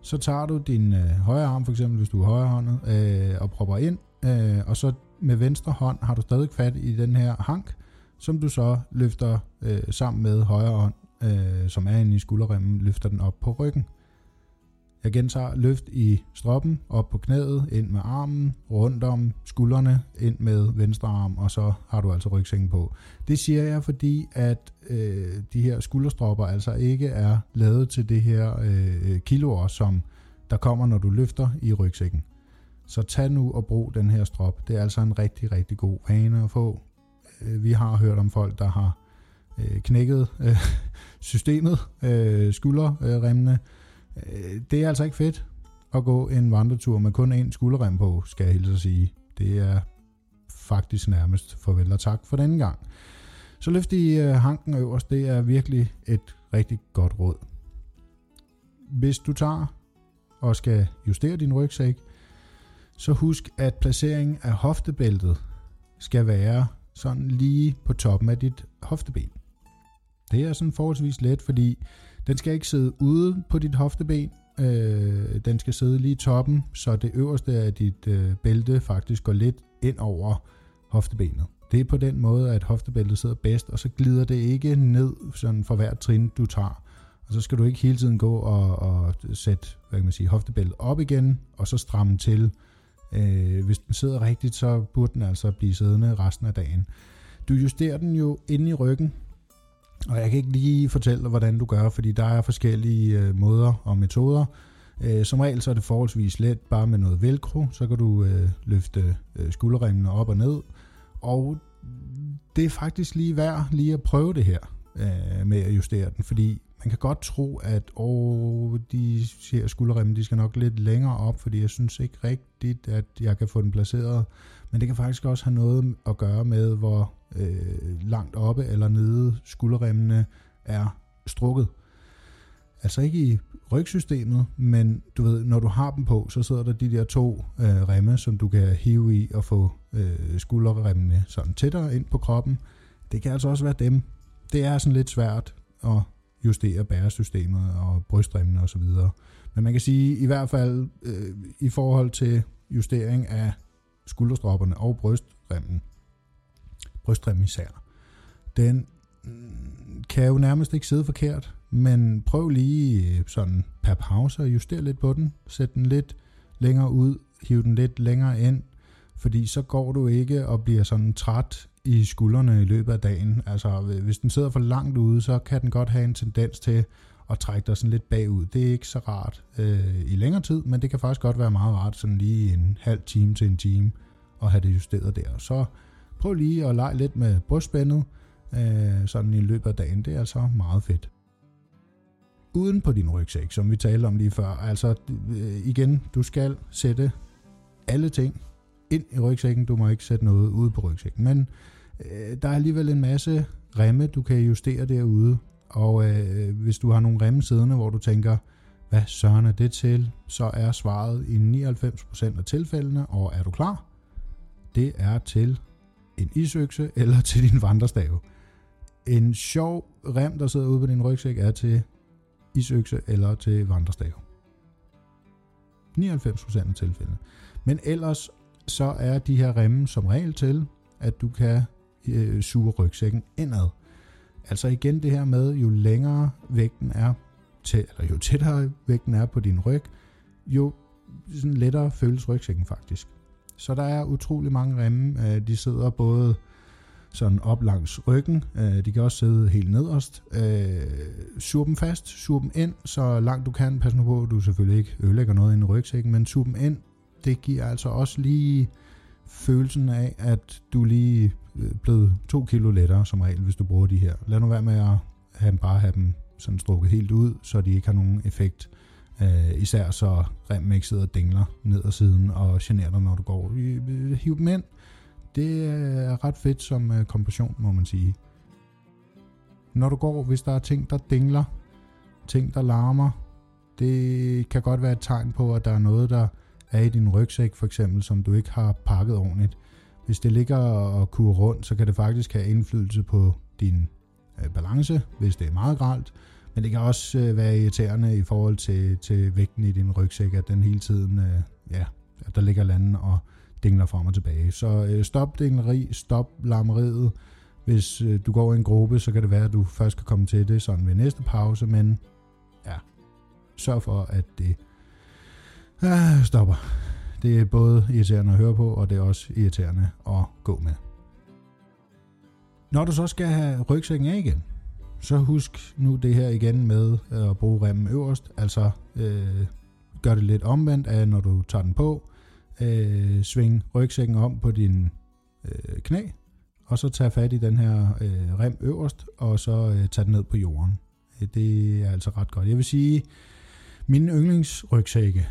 Så tager du din øh, højre arm, for eksempel hvis du er højrehåndet, øh, og propper ind. Øh, og så med venstre hånd har du stadig fat i den her hank, som du så løfter øh, sammen med højre hånd, øh, som er inde i skulderremmen, løfter den op på ryggen. Jeg gentager løft i stroppen, op på knæet, ind med armen, rundt om skuldrene, ind med venstre arm, og så har du altså rygsækken på. Det siger jeg, fordi at øh, de her skulderstropper altså ikke er lavet til det her øh, kiloer, som der kommer, når du løfter i rygsækken. Så tag nu og brug den her strop. Det er altså en rigtig, rigtig god vane at få. Øh, vi har hørt om folk, der har øh, knækket øh, systemet, øh, skulderremmene. Øh, det er altså ikke fedt at gå en vandretur med kun én skulderrem på, skal jeg hilse at sige. Det er faktisk nærmest farvel og tak for denne gang. Så løft i øh, hanken øverst, det er virkelig et rigtig godt råd. Hvis du tager og skal justere din rygsæk, så husk, at placeringen af hoftebæltet skal være sådan lige på toppen af dit hofteben. Det er sådan forholdsvis let, fordi den skal ikke sidde ude på dit hofteben. Øh, den skal sidde lige i toppen, så det øverste af dit øh, bælte faktisk går lidt ind over hoftebenet. Det er på den måde, at hoftebæltet sidder bedst, og så glider det ikke ned sådan for hvert trin, du tager. Og så skal du ikke hele tiden gå og, og sætte hvad kan man sige, hoftebæltet op igen, og så stramme til Øh, hvis den sidder rigtigt, så burde den altså blive siddende resten af dagen. Du justerer den jo inde i ryggen, og jeg kan ikke lige fortælle dig, hvordan du gør, fordi der er forskellige øh, måder og metoder. Øh, som regel så er det forholdsvis let, bare med noget velcro, så kan du øh, løfte øh, skulderremmene op og ned, og det er faktisk lige værd lige at prøve det her øh, med at justere den, fordi man kan godt tro, at åh, de her skulderremme, de skal nok lidt længere op, fordi jeg synes ikke rigtigt, at jeg kan få den placeret. Men det kan faktisk også have noget at gøre med, hvor øh, langt oppe eller nede skulderremmene er strukket. Altså ikke i rygsystemet, men du ved, når du har dem på, så sidder der de der to øh, remme, som du kan hive i og få øh, skulderremmene sådan tættere ind på kroppen. Det kan altså også være dem. Det er sådan lidt svært at justere bæresystemet og brystremmen osv. Men man kan sige, i hvert fald øh, i forhold til justering af skulderstropperne og brystremmen, brystremmen især, den mm, kan jo nærmest ikke sidde forkert, men prøv lige øh, sådan per pause at justere lidt på den, sæt den lidt længere ud, hiv den lidt længere ind, fordi så går du ikke og bliver sådan træt i skuldrene i løbet af dagen. Altså, hvis den sidder for langt ude, så kan den godt have en tendens til at trække dig sådan lidt bagud. Det er ikke så rart øh, i længere tid, men det kan faktisk godt være meget rart, sådan lige en halv time til en time, at have det justeret der. Så prøv lige at lege lidt med brystspændet, øh, sådan i løbet af dagen. Det er altså meget fedt. Uden på din rygsæk, som vi talte om lige før, altså øh, igen, du skal sætte alle ting ind i rygsækken. Du må ikke sætte noget ude på rygsækken. Men øh, der er alligevel en masse remme, du kan justere derude. Og øh, hvis du har nogle remme siddende, hvor du tænker, hvad søren er det til, så er svaret i 99% af tilfældene, og er du klar? Det er til en isøkse eller til din vandrestav. En sjov rem, der sidder ude på din rygsæk, er til isøkse eller til vandrestav. 99% af tilfældene. Men ellers så er de her remme som regel til, at du kan øh, suge rygsækken indad. Altså igen det her med, jo længere vægten er, til, eller jo tættere vægten er på din ryg, jo sådan lettere føles rygsækken faktisk. Så der er utrolig mange remme. Øh, de sidder både sådan op langs ryggen. Øh, de kan også sidde helt nederst. Øh, sur dem fast, sur dem ind, så langt du kan. Pas nu på, at du selvfølgelig ikke ødelægger noget i rygsækken, men sur dem ind. Det giver altså også lige følelsen af, at du lige er blevet to kilo lettere som regel, hvis du bruger de her. Lad nu være med at have, bare have dem sådan strukket helt ud, så de ikke har nogen effekt. Uh, især så remmixet og dingler ned ad siden og generer dig, når du går. Øh, øh, hiv dem ind. Det er ret fedt som øh, kompression, må man sige. Når du går, hvis der er ting, der dingler, ting, der larmer, det kan godt være et tegn på, at der er noget, der er i din rygsæk, for eksempel, som du ikke har pakket ordentligt. Hvis det ligger og kurer rundt, så kan det faktisk have indflydelse på din øh, balance, hvis det er meget gralt. Men det kan også øh, være irriterende i forhold til, til vægten i din rygsæk, at den hele tiden, øh, ja, at der ligger landen og dingler frem og tilbage. Så øh, stop dingleri, stop larmeriet. Hvis øh, du går i en gruppe, så kan det være, at du først kan komme til det sådan ved næste pause, men ja, sørg for, at det øh, stopper. Det er både irriterende at høre på, og det er også irriterende at gå med. Når du så skal have rygsækken af igen, så husk nu det her igen med øh, at bruge remmen øverst. Altså øh, gør det lidt omvendt af, når du tager den på. Øh, sving rygsækken om på din øh, knæ, og så tage fat i den her øh, rem øverst, og så øh, tage den ned på jorden. Øh, det er altså ret godt. Jeg vil sige, mine yndlingsrygsække,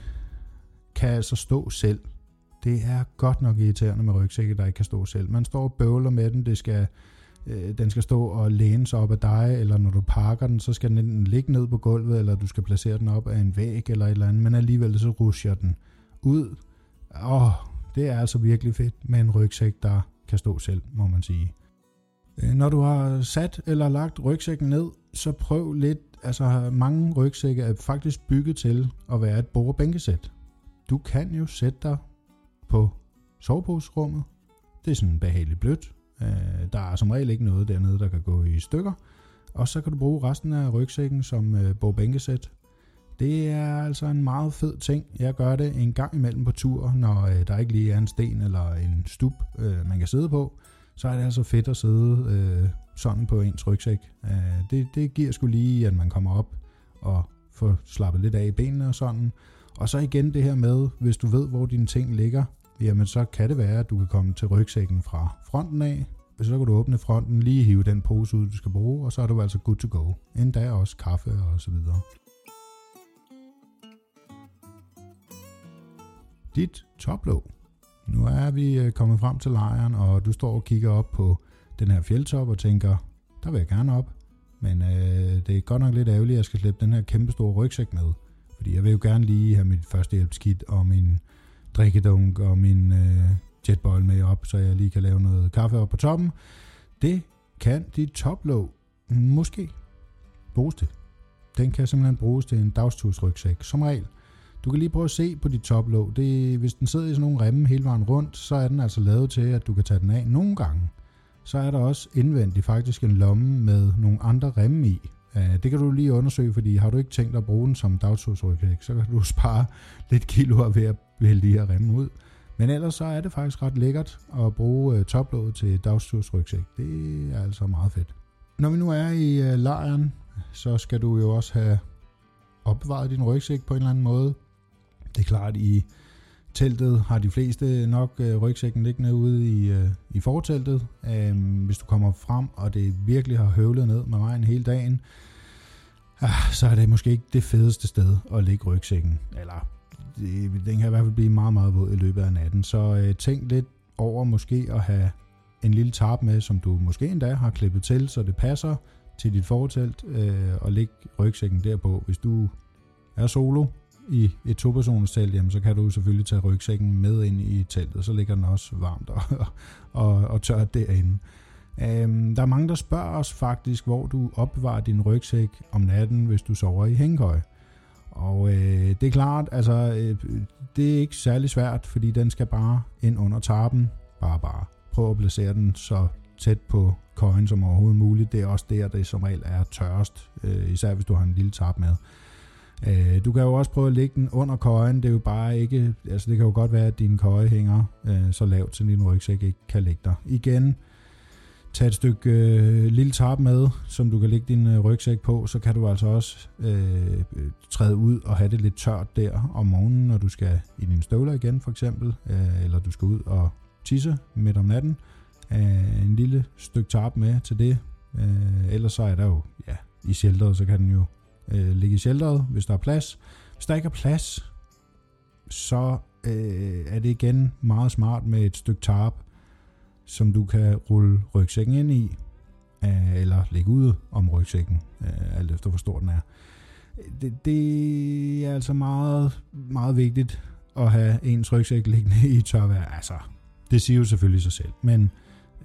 kan altså stå selv. Det er godt nok irriterende med rygsække, der ikke kan stå selv. Man står og bøvler med den, det skal, øh, den skal stå og læne sig op af dig, eller når du pakker den, så skal den enten ligge ned på gulvet, eller du skal placere den op af en væg eller et eller andet, men alligevel så rusher den ud. Åh, det er altså virkelig fedt med en rygsæk, der kan stå selv, må man sige. Øh, når du har sat eller lagt rygsækken ned, så prøv lidt, altså mange rygsække er faktisk bygget til at være et bord- du kan jo sætte dig på soveposerummet. Det er sådan behageligt blødt. Øh, der er som regel ikke noget dernede, der kan gå i stykker. Og så kan du bruge resten af rygsækken som øh, bogbænkesæt. Det er altså en meget fed ting. Jeg gør det en gang imellem på tur, når øh, der ikke lige er en sten eller en stup, øh, man kan sidde på. Så er det altså fedt at sidde øh, sådan på ens rygsæk. Øh, det, det giver sgu lige, at man kommer op og får slappet lidt af i benene og sådan. Og så igen det her med, hvis du ved, hvor dine ting ligger, jamen så kan det være, at du kan komme til rygsækken fra fronten af. Så kan du åbne fronten, lige hive den pose ud, du skal bruge, og så er du altså good to go. Endda også kaffe og så videre. Dit toplåg. Nu er vi øh, kommet frem til lejren, og du står og kigger op på den her fjeldtop og tænker, der vil jeg gerne op. Men øh, det er godt nok lidt ærgerligt, at jeg skal slippe den her kæmpe store rygsæk med. Fordi jeg vil jo gerne lige have mit førstehjælpskit og min drikkedunk og min øh, jetboil med op, så jeg lige kan lave noget kaffe op på toppen. Det kan dit toplåg måske bruges til. Den kan simpelthen bruges til en dagstursrygsæk, som regel. Du kan lige prøve at se på dit toplåg. Det, hvis den sidder i sådan nogle remme hele vejen rundt, så er den altså lavet til, at du kan tage den af nogle gange. Så er der også indvendigt faktisk en lomme med nogle andre remme i, Øh, det kan du lige undersøge, fordi har du ikke tænkt at bruge den som dagstursrygsæk, så kan du spare lidt kilo ved at vælge de her remme ud. Men ellers så er det faktisk ret lækkert at bruge øh, toplådet til dagstursrygsæk. Det er altså meget fedt. Når vi nu er i øh, lejren, så skal du jo også have opbevaret din rygsæk på en eller anden måde. Det er klart, i teltet har de fleste nok øh, rygsækken liggende ude i, øh, i forteltet. Øh, hvis du kommer frem, og det virkelig har høvlet ned med regn hele dagen, øh, så er det måske ikke det fedeste sted at lægge rygsækken. Eller det, den kan i hvert fald blive meget, meget våd i løbet af natten. Så øh, tænk lidt over måske at have en lille tarp med, som du måske endda har klippet til, så det passer til dit fortelt, øh, og læg rygsækken derpå. Hvis du er solo i et topersoners telt, jamen, så kan du selvfølgelig tage rygsækken med ind i teltet, så ligger den også varmt og, og, og tørt derinde. Øhm, der er mange, der spørger os faktisk, hvor du opbevarer din rygsæk om natten, hvis du sover i hængekøj. Og øh, det er klart, altså, øh, det er ikke særlig svært, fordi den skal bare ind under tarpen. Bare, bare. Prøv at placere den så tæt på køjen som overhovedet muligt. Det er også der, det som regel er tørrest, øh, især hvis du har en lille tarp med. Øh, du kan jo også prøve at lægge den under køjen. Det er jo bare ikke, altså det kan jo godt være, at din køje hænger øh, så lavt, så din rygsæk ikke kan ligge der. Igen, tag et stykke øh, lille tarp med, som du kan lægge din øh, rygsæk på, så kan du altså også øh, træde ud og have det lidt tørt der om morgenen, når du skal i dine støvler igen for eksempel, øh, eller du skal ud og tisse midt om natten. Øh, en lille stykke tarp med til det. Øh, ellers så er der jo, ja, i shelteret, så kan den jo øh, ligge i shelteret, hvis der er plads. Hvis der ikke er plads, så øh, er det igen meget smart med et stykke tarp, som du kan rulle rygsækken ind i, øh, eller lægge ud om rygsækken, øh, alt efter hvor stor den er. Det, det er altså meget, meget vigtigt at have ens rygsæk liggende i tørvejr. Altså, det siger jo selvfølgelig sig selv, men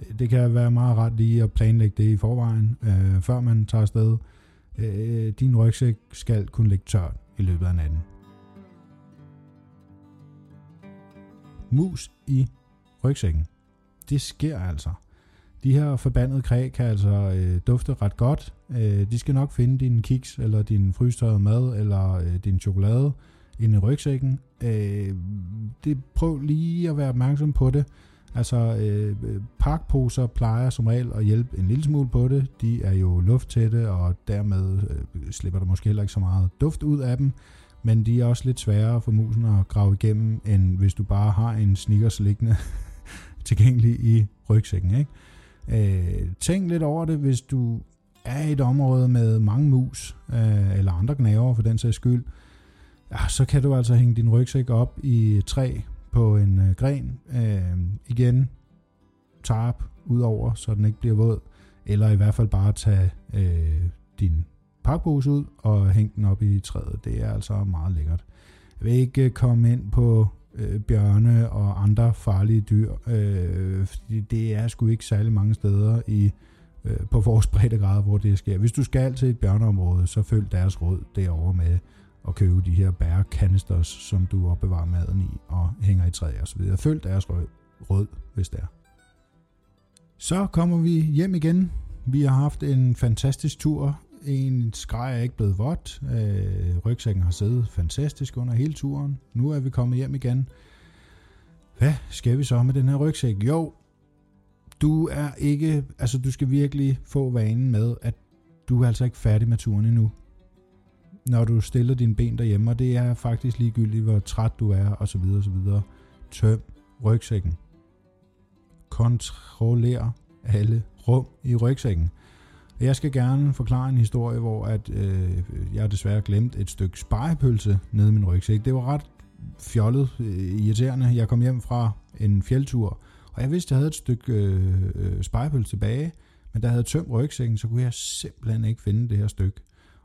øh, det kan være meget rart lige at planlægge det i forvejen, øh, før man tager afsted. Øh, din rygsæk skal kunne ligge tørt i løbet af natten. Mus i rygsækken det sker altså. De her forbandede kræ kan altså øh, dufte ret godt. Øh, de skal nok finde din kiks, eller din frystørrede mad, eller øh, din chokolade inde i rygsækken. Øh, det, prøv lige at være opmærksom på det. Altså, øh, øh pakposer plejer som regel at hjælpe en lille smule på det. De er jo lufttætte, og dermed øh, slipper der måske heller ikke så meget duft ud af dem. Men de er også lidt sværere for musen at grave igennem, end hvis du bare har en sneakers liggende tilgængelig i rygsækken. Ikke? Øh, tænk lidt over det, hvis du er i et område med mange mus, øh, eller andre gnaver for den sags skyld, ja, så kan du altså hænge din rygsæk op i træ på en øh, gren. Øh, igen, tarp ud over, så den ikke bliver våd, eller i hvert fald bare tage øh, din pakpose ud og hænge den op i træet. Det er altså meget lækkert. Jeg vil ikke øh, komme ind på øh, bjørne og andre farlige dyr. Øh, fordi det er sgu ikke særlig mange steder i øh, på vores breddegrad, hvor det sker. Hvis du skal til et bjørneområde, så følg deres råd derovre med at købe de her bærekanisters, som du opbevarer maden i og hænger i træet osv. Følg deres rød, rød, hvis det er. Så kommer vi hjem igen. Vi har haft en fantastisk tur en skrej er ikke blevet vådt. Øh, rygsækken har siddet fantastisk under hele turen. Nu er vi kommet hjem igen. Hvad skal vi så med den her rygsæk? Jo, du er ikke, altså du skal virkelig få vanen med, at du er altså ikke færdig med turen endnu. Når du stiller dine ben derhjemme, og det er faktisk ligegyldigt, hvor træt du er, og så videre, og så videre. Tøm rygsækken. Kontroller alle rum i rygsækken. Jeg skal gerne forklare en historie, hvor at, øh, jeg desværre glemt et stykke spejepølse nede i min rygsæk. Det var ret fjollet, øh, irriterende. Jeg kom hjem fra en fjeldtur, og jeg vidste, at jeg havde et stykke øh, øh, spejepølse tilbage, men da jeg havde tømt rygsækken, så kunne jeg simpelthen ikke finde det her stykke.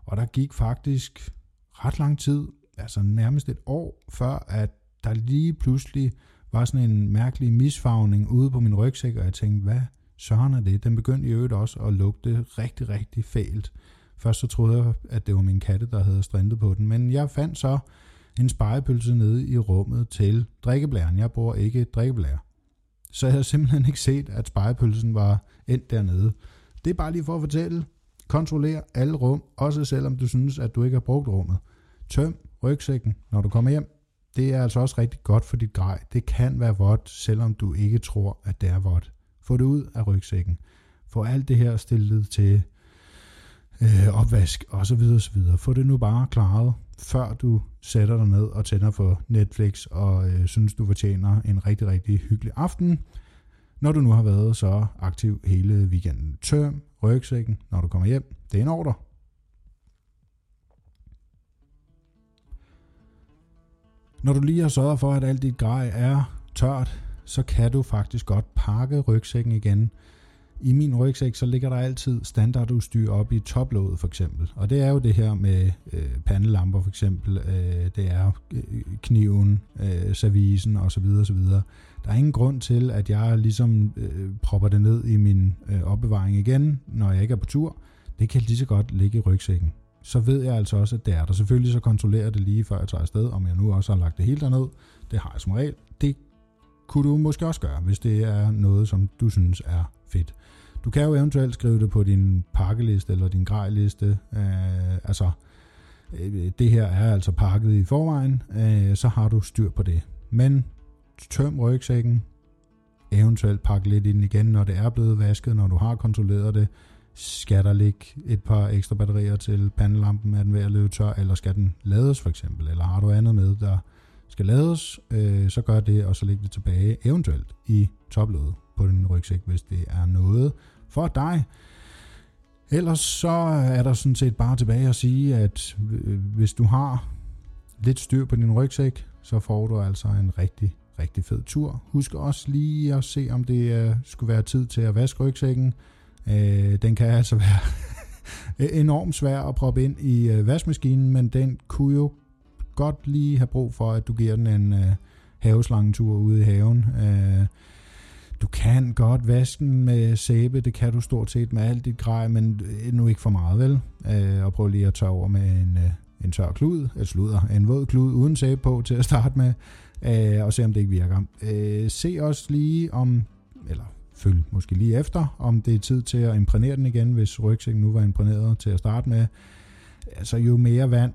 Og der gik faktisk ret lang tid, altså nærmest et år, før at der lige pludselig var sådan en mærkelig misfagning ude på min rygsæk, og jeg tænkte, hvad Søren er det. Den begyndte i øvrigt også at lugte rigtig, rigtig fælt. Først så troede jeg, at det var min katte, der havde strintet på den, men jeg fandt så en spejepølse nede i rummet til drikkeblæren. Jeg bruger ikke drikkeblære. Så jeg havde simpelthen ikke set, at spejepølsen var endt dernede. Det er bare lige for at fortælle. Kontroller alle rum, også selvom du synes, at du ikke har brugt rummet. Tøm rygsækken, når du kommer hjem. Det er altså også rigtig godt for dit grej. Det kan være vådt, selvom du ikke tror, at det er vådt. Få det ud af rygsækken. Få alt det her stillet til øh, opvask osv. osv. Få det nu bare klaret, før du sætter dig ned og tænder for Netflix og øh, synes, du fortjener en rigtig, rigtig hyggelig aften, når du nu har været så aktiv hele weekenden. Tøm rygsækken, når du kommer hjem. Det er en ordre. Når du lige har sørget for, at alt dit grej er tørt, så kan du faktisk godt pakke rygsækken igen. I min rygsæk, så ligger der altid standardudstyr op i toplåget for eksempel. Og det er jo det her med øh, pandelamper for eksempel, øh, det er øh, kniven, øh, servisen osv. osv. Der er ingen grund til, at jeg ligesom øh, propper det ned i min øh, opbevaring igen, når jeg ikke er på tur. Det kan lige så godt ligge i rygsækken. Så ved jeg altså også, at det er der. Selvfølgelig så kontrollerer det lige før jeg tager afsted, om jeg nu også har lagt det helt derned. Det har jeg som regel. Det kunne du måske også gøre, hvis det er noget, som du synes er fedt. Du kan jo eventuelt skrive det på din pakkeliste eller din grejliste. Øh, altså, øh, det her er altså pakket i forvejen, øh, så har du styr på det. Men tøm rygsækken, eventuelt pakke lidt ind igen, når det er blevet vasket, når du har kontrolleret det. Skal der ligge et par ekstra batterier til pandelampen, er den ved at løbe tør, eller skal den lades for eksempel, eller har du andet med, der skal lades, øh, så gør det, og så læg det tilbage, eventuelt i toplådet på din rygsæk, hvis det er noget for dig. Ellers så er der sådan set bare tilbage at sige, at øh, hvis du har lidt styr på din rygsæk, så får du altså en rigtig, rigtig fed tur. Husk også lige at se, om det uh, skulle være tid til at vaske rygsækken. Uh, den kan altså være enormt svær at proppe ind i uh, vaskemaskinen, men den kunne jo godt lige have brug for, at du giver den en uh, haveslangetur ude i haven. Uh, du kan godt vaske den med sæbe, det kan du stort set med alt dit grej, men nu ikke for meget, vel? Øh, og prøv lige at tørre over med en, øh, en tør klud, et sludder, en våd klud uden sæbe på til at starte med, øh, og se om det ikke virker. Øh, se også lige om, eller følg måske lige efter, om det er tid til at imprænere den igen, hvis rygsækken nu var imprægneret til at starte med. Altså jo mere vand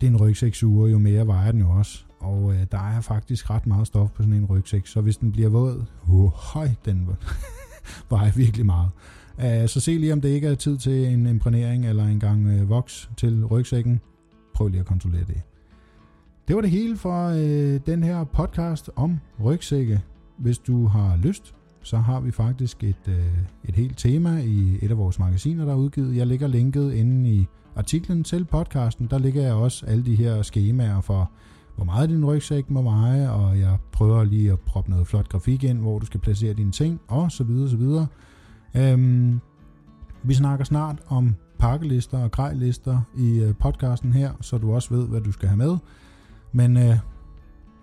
din rygsæk suger, jo mere vejer den jo også. Og øh, der er faktisk ret meget stof på sådan en rygsæk, så hvis den bliver våd, uh, høj, den vejer virkelig meget. Uh, så se lige, om det ikke er tid til en imprænering eller en gang øh, voks til rygsækken. Prøv lige at kontrollere det. Det var det hele for øh, den her podcast om rygsække. Hvis du har lyst, så har vi faktisk et, øh, et helt tema i et af vores magasiner, der er udgivet. Jeg lægger linket inde i artiklen til podcasten. Der ligger jeg også alle de her skemaer for hvor meget din rygsæk må veje, og jeg prøver lige at proppe noget flot grafik ind, hvor du skal placere dine ting, og så videre, så videre. Øhm, vi snakker snart om pakkelister og grejlister i øh, podcasten her, så du også ved, hvad du skal have med. Men øh,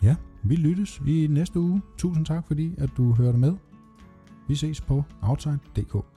ja, vi lyttes i næste uge. Tusind tak, fordi at du hørte med. Vi ses på outside.dk.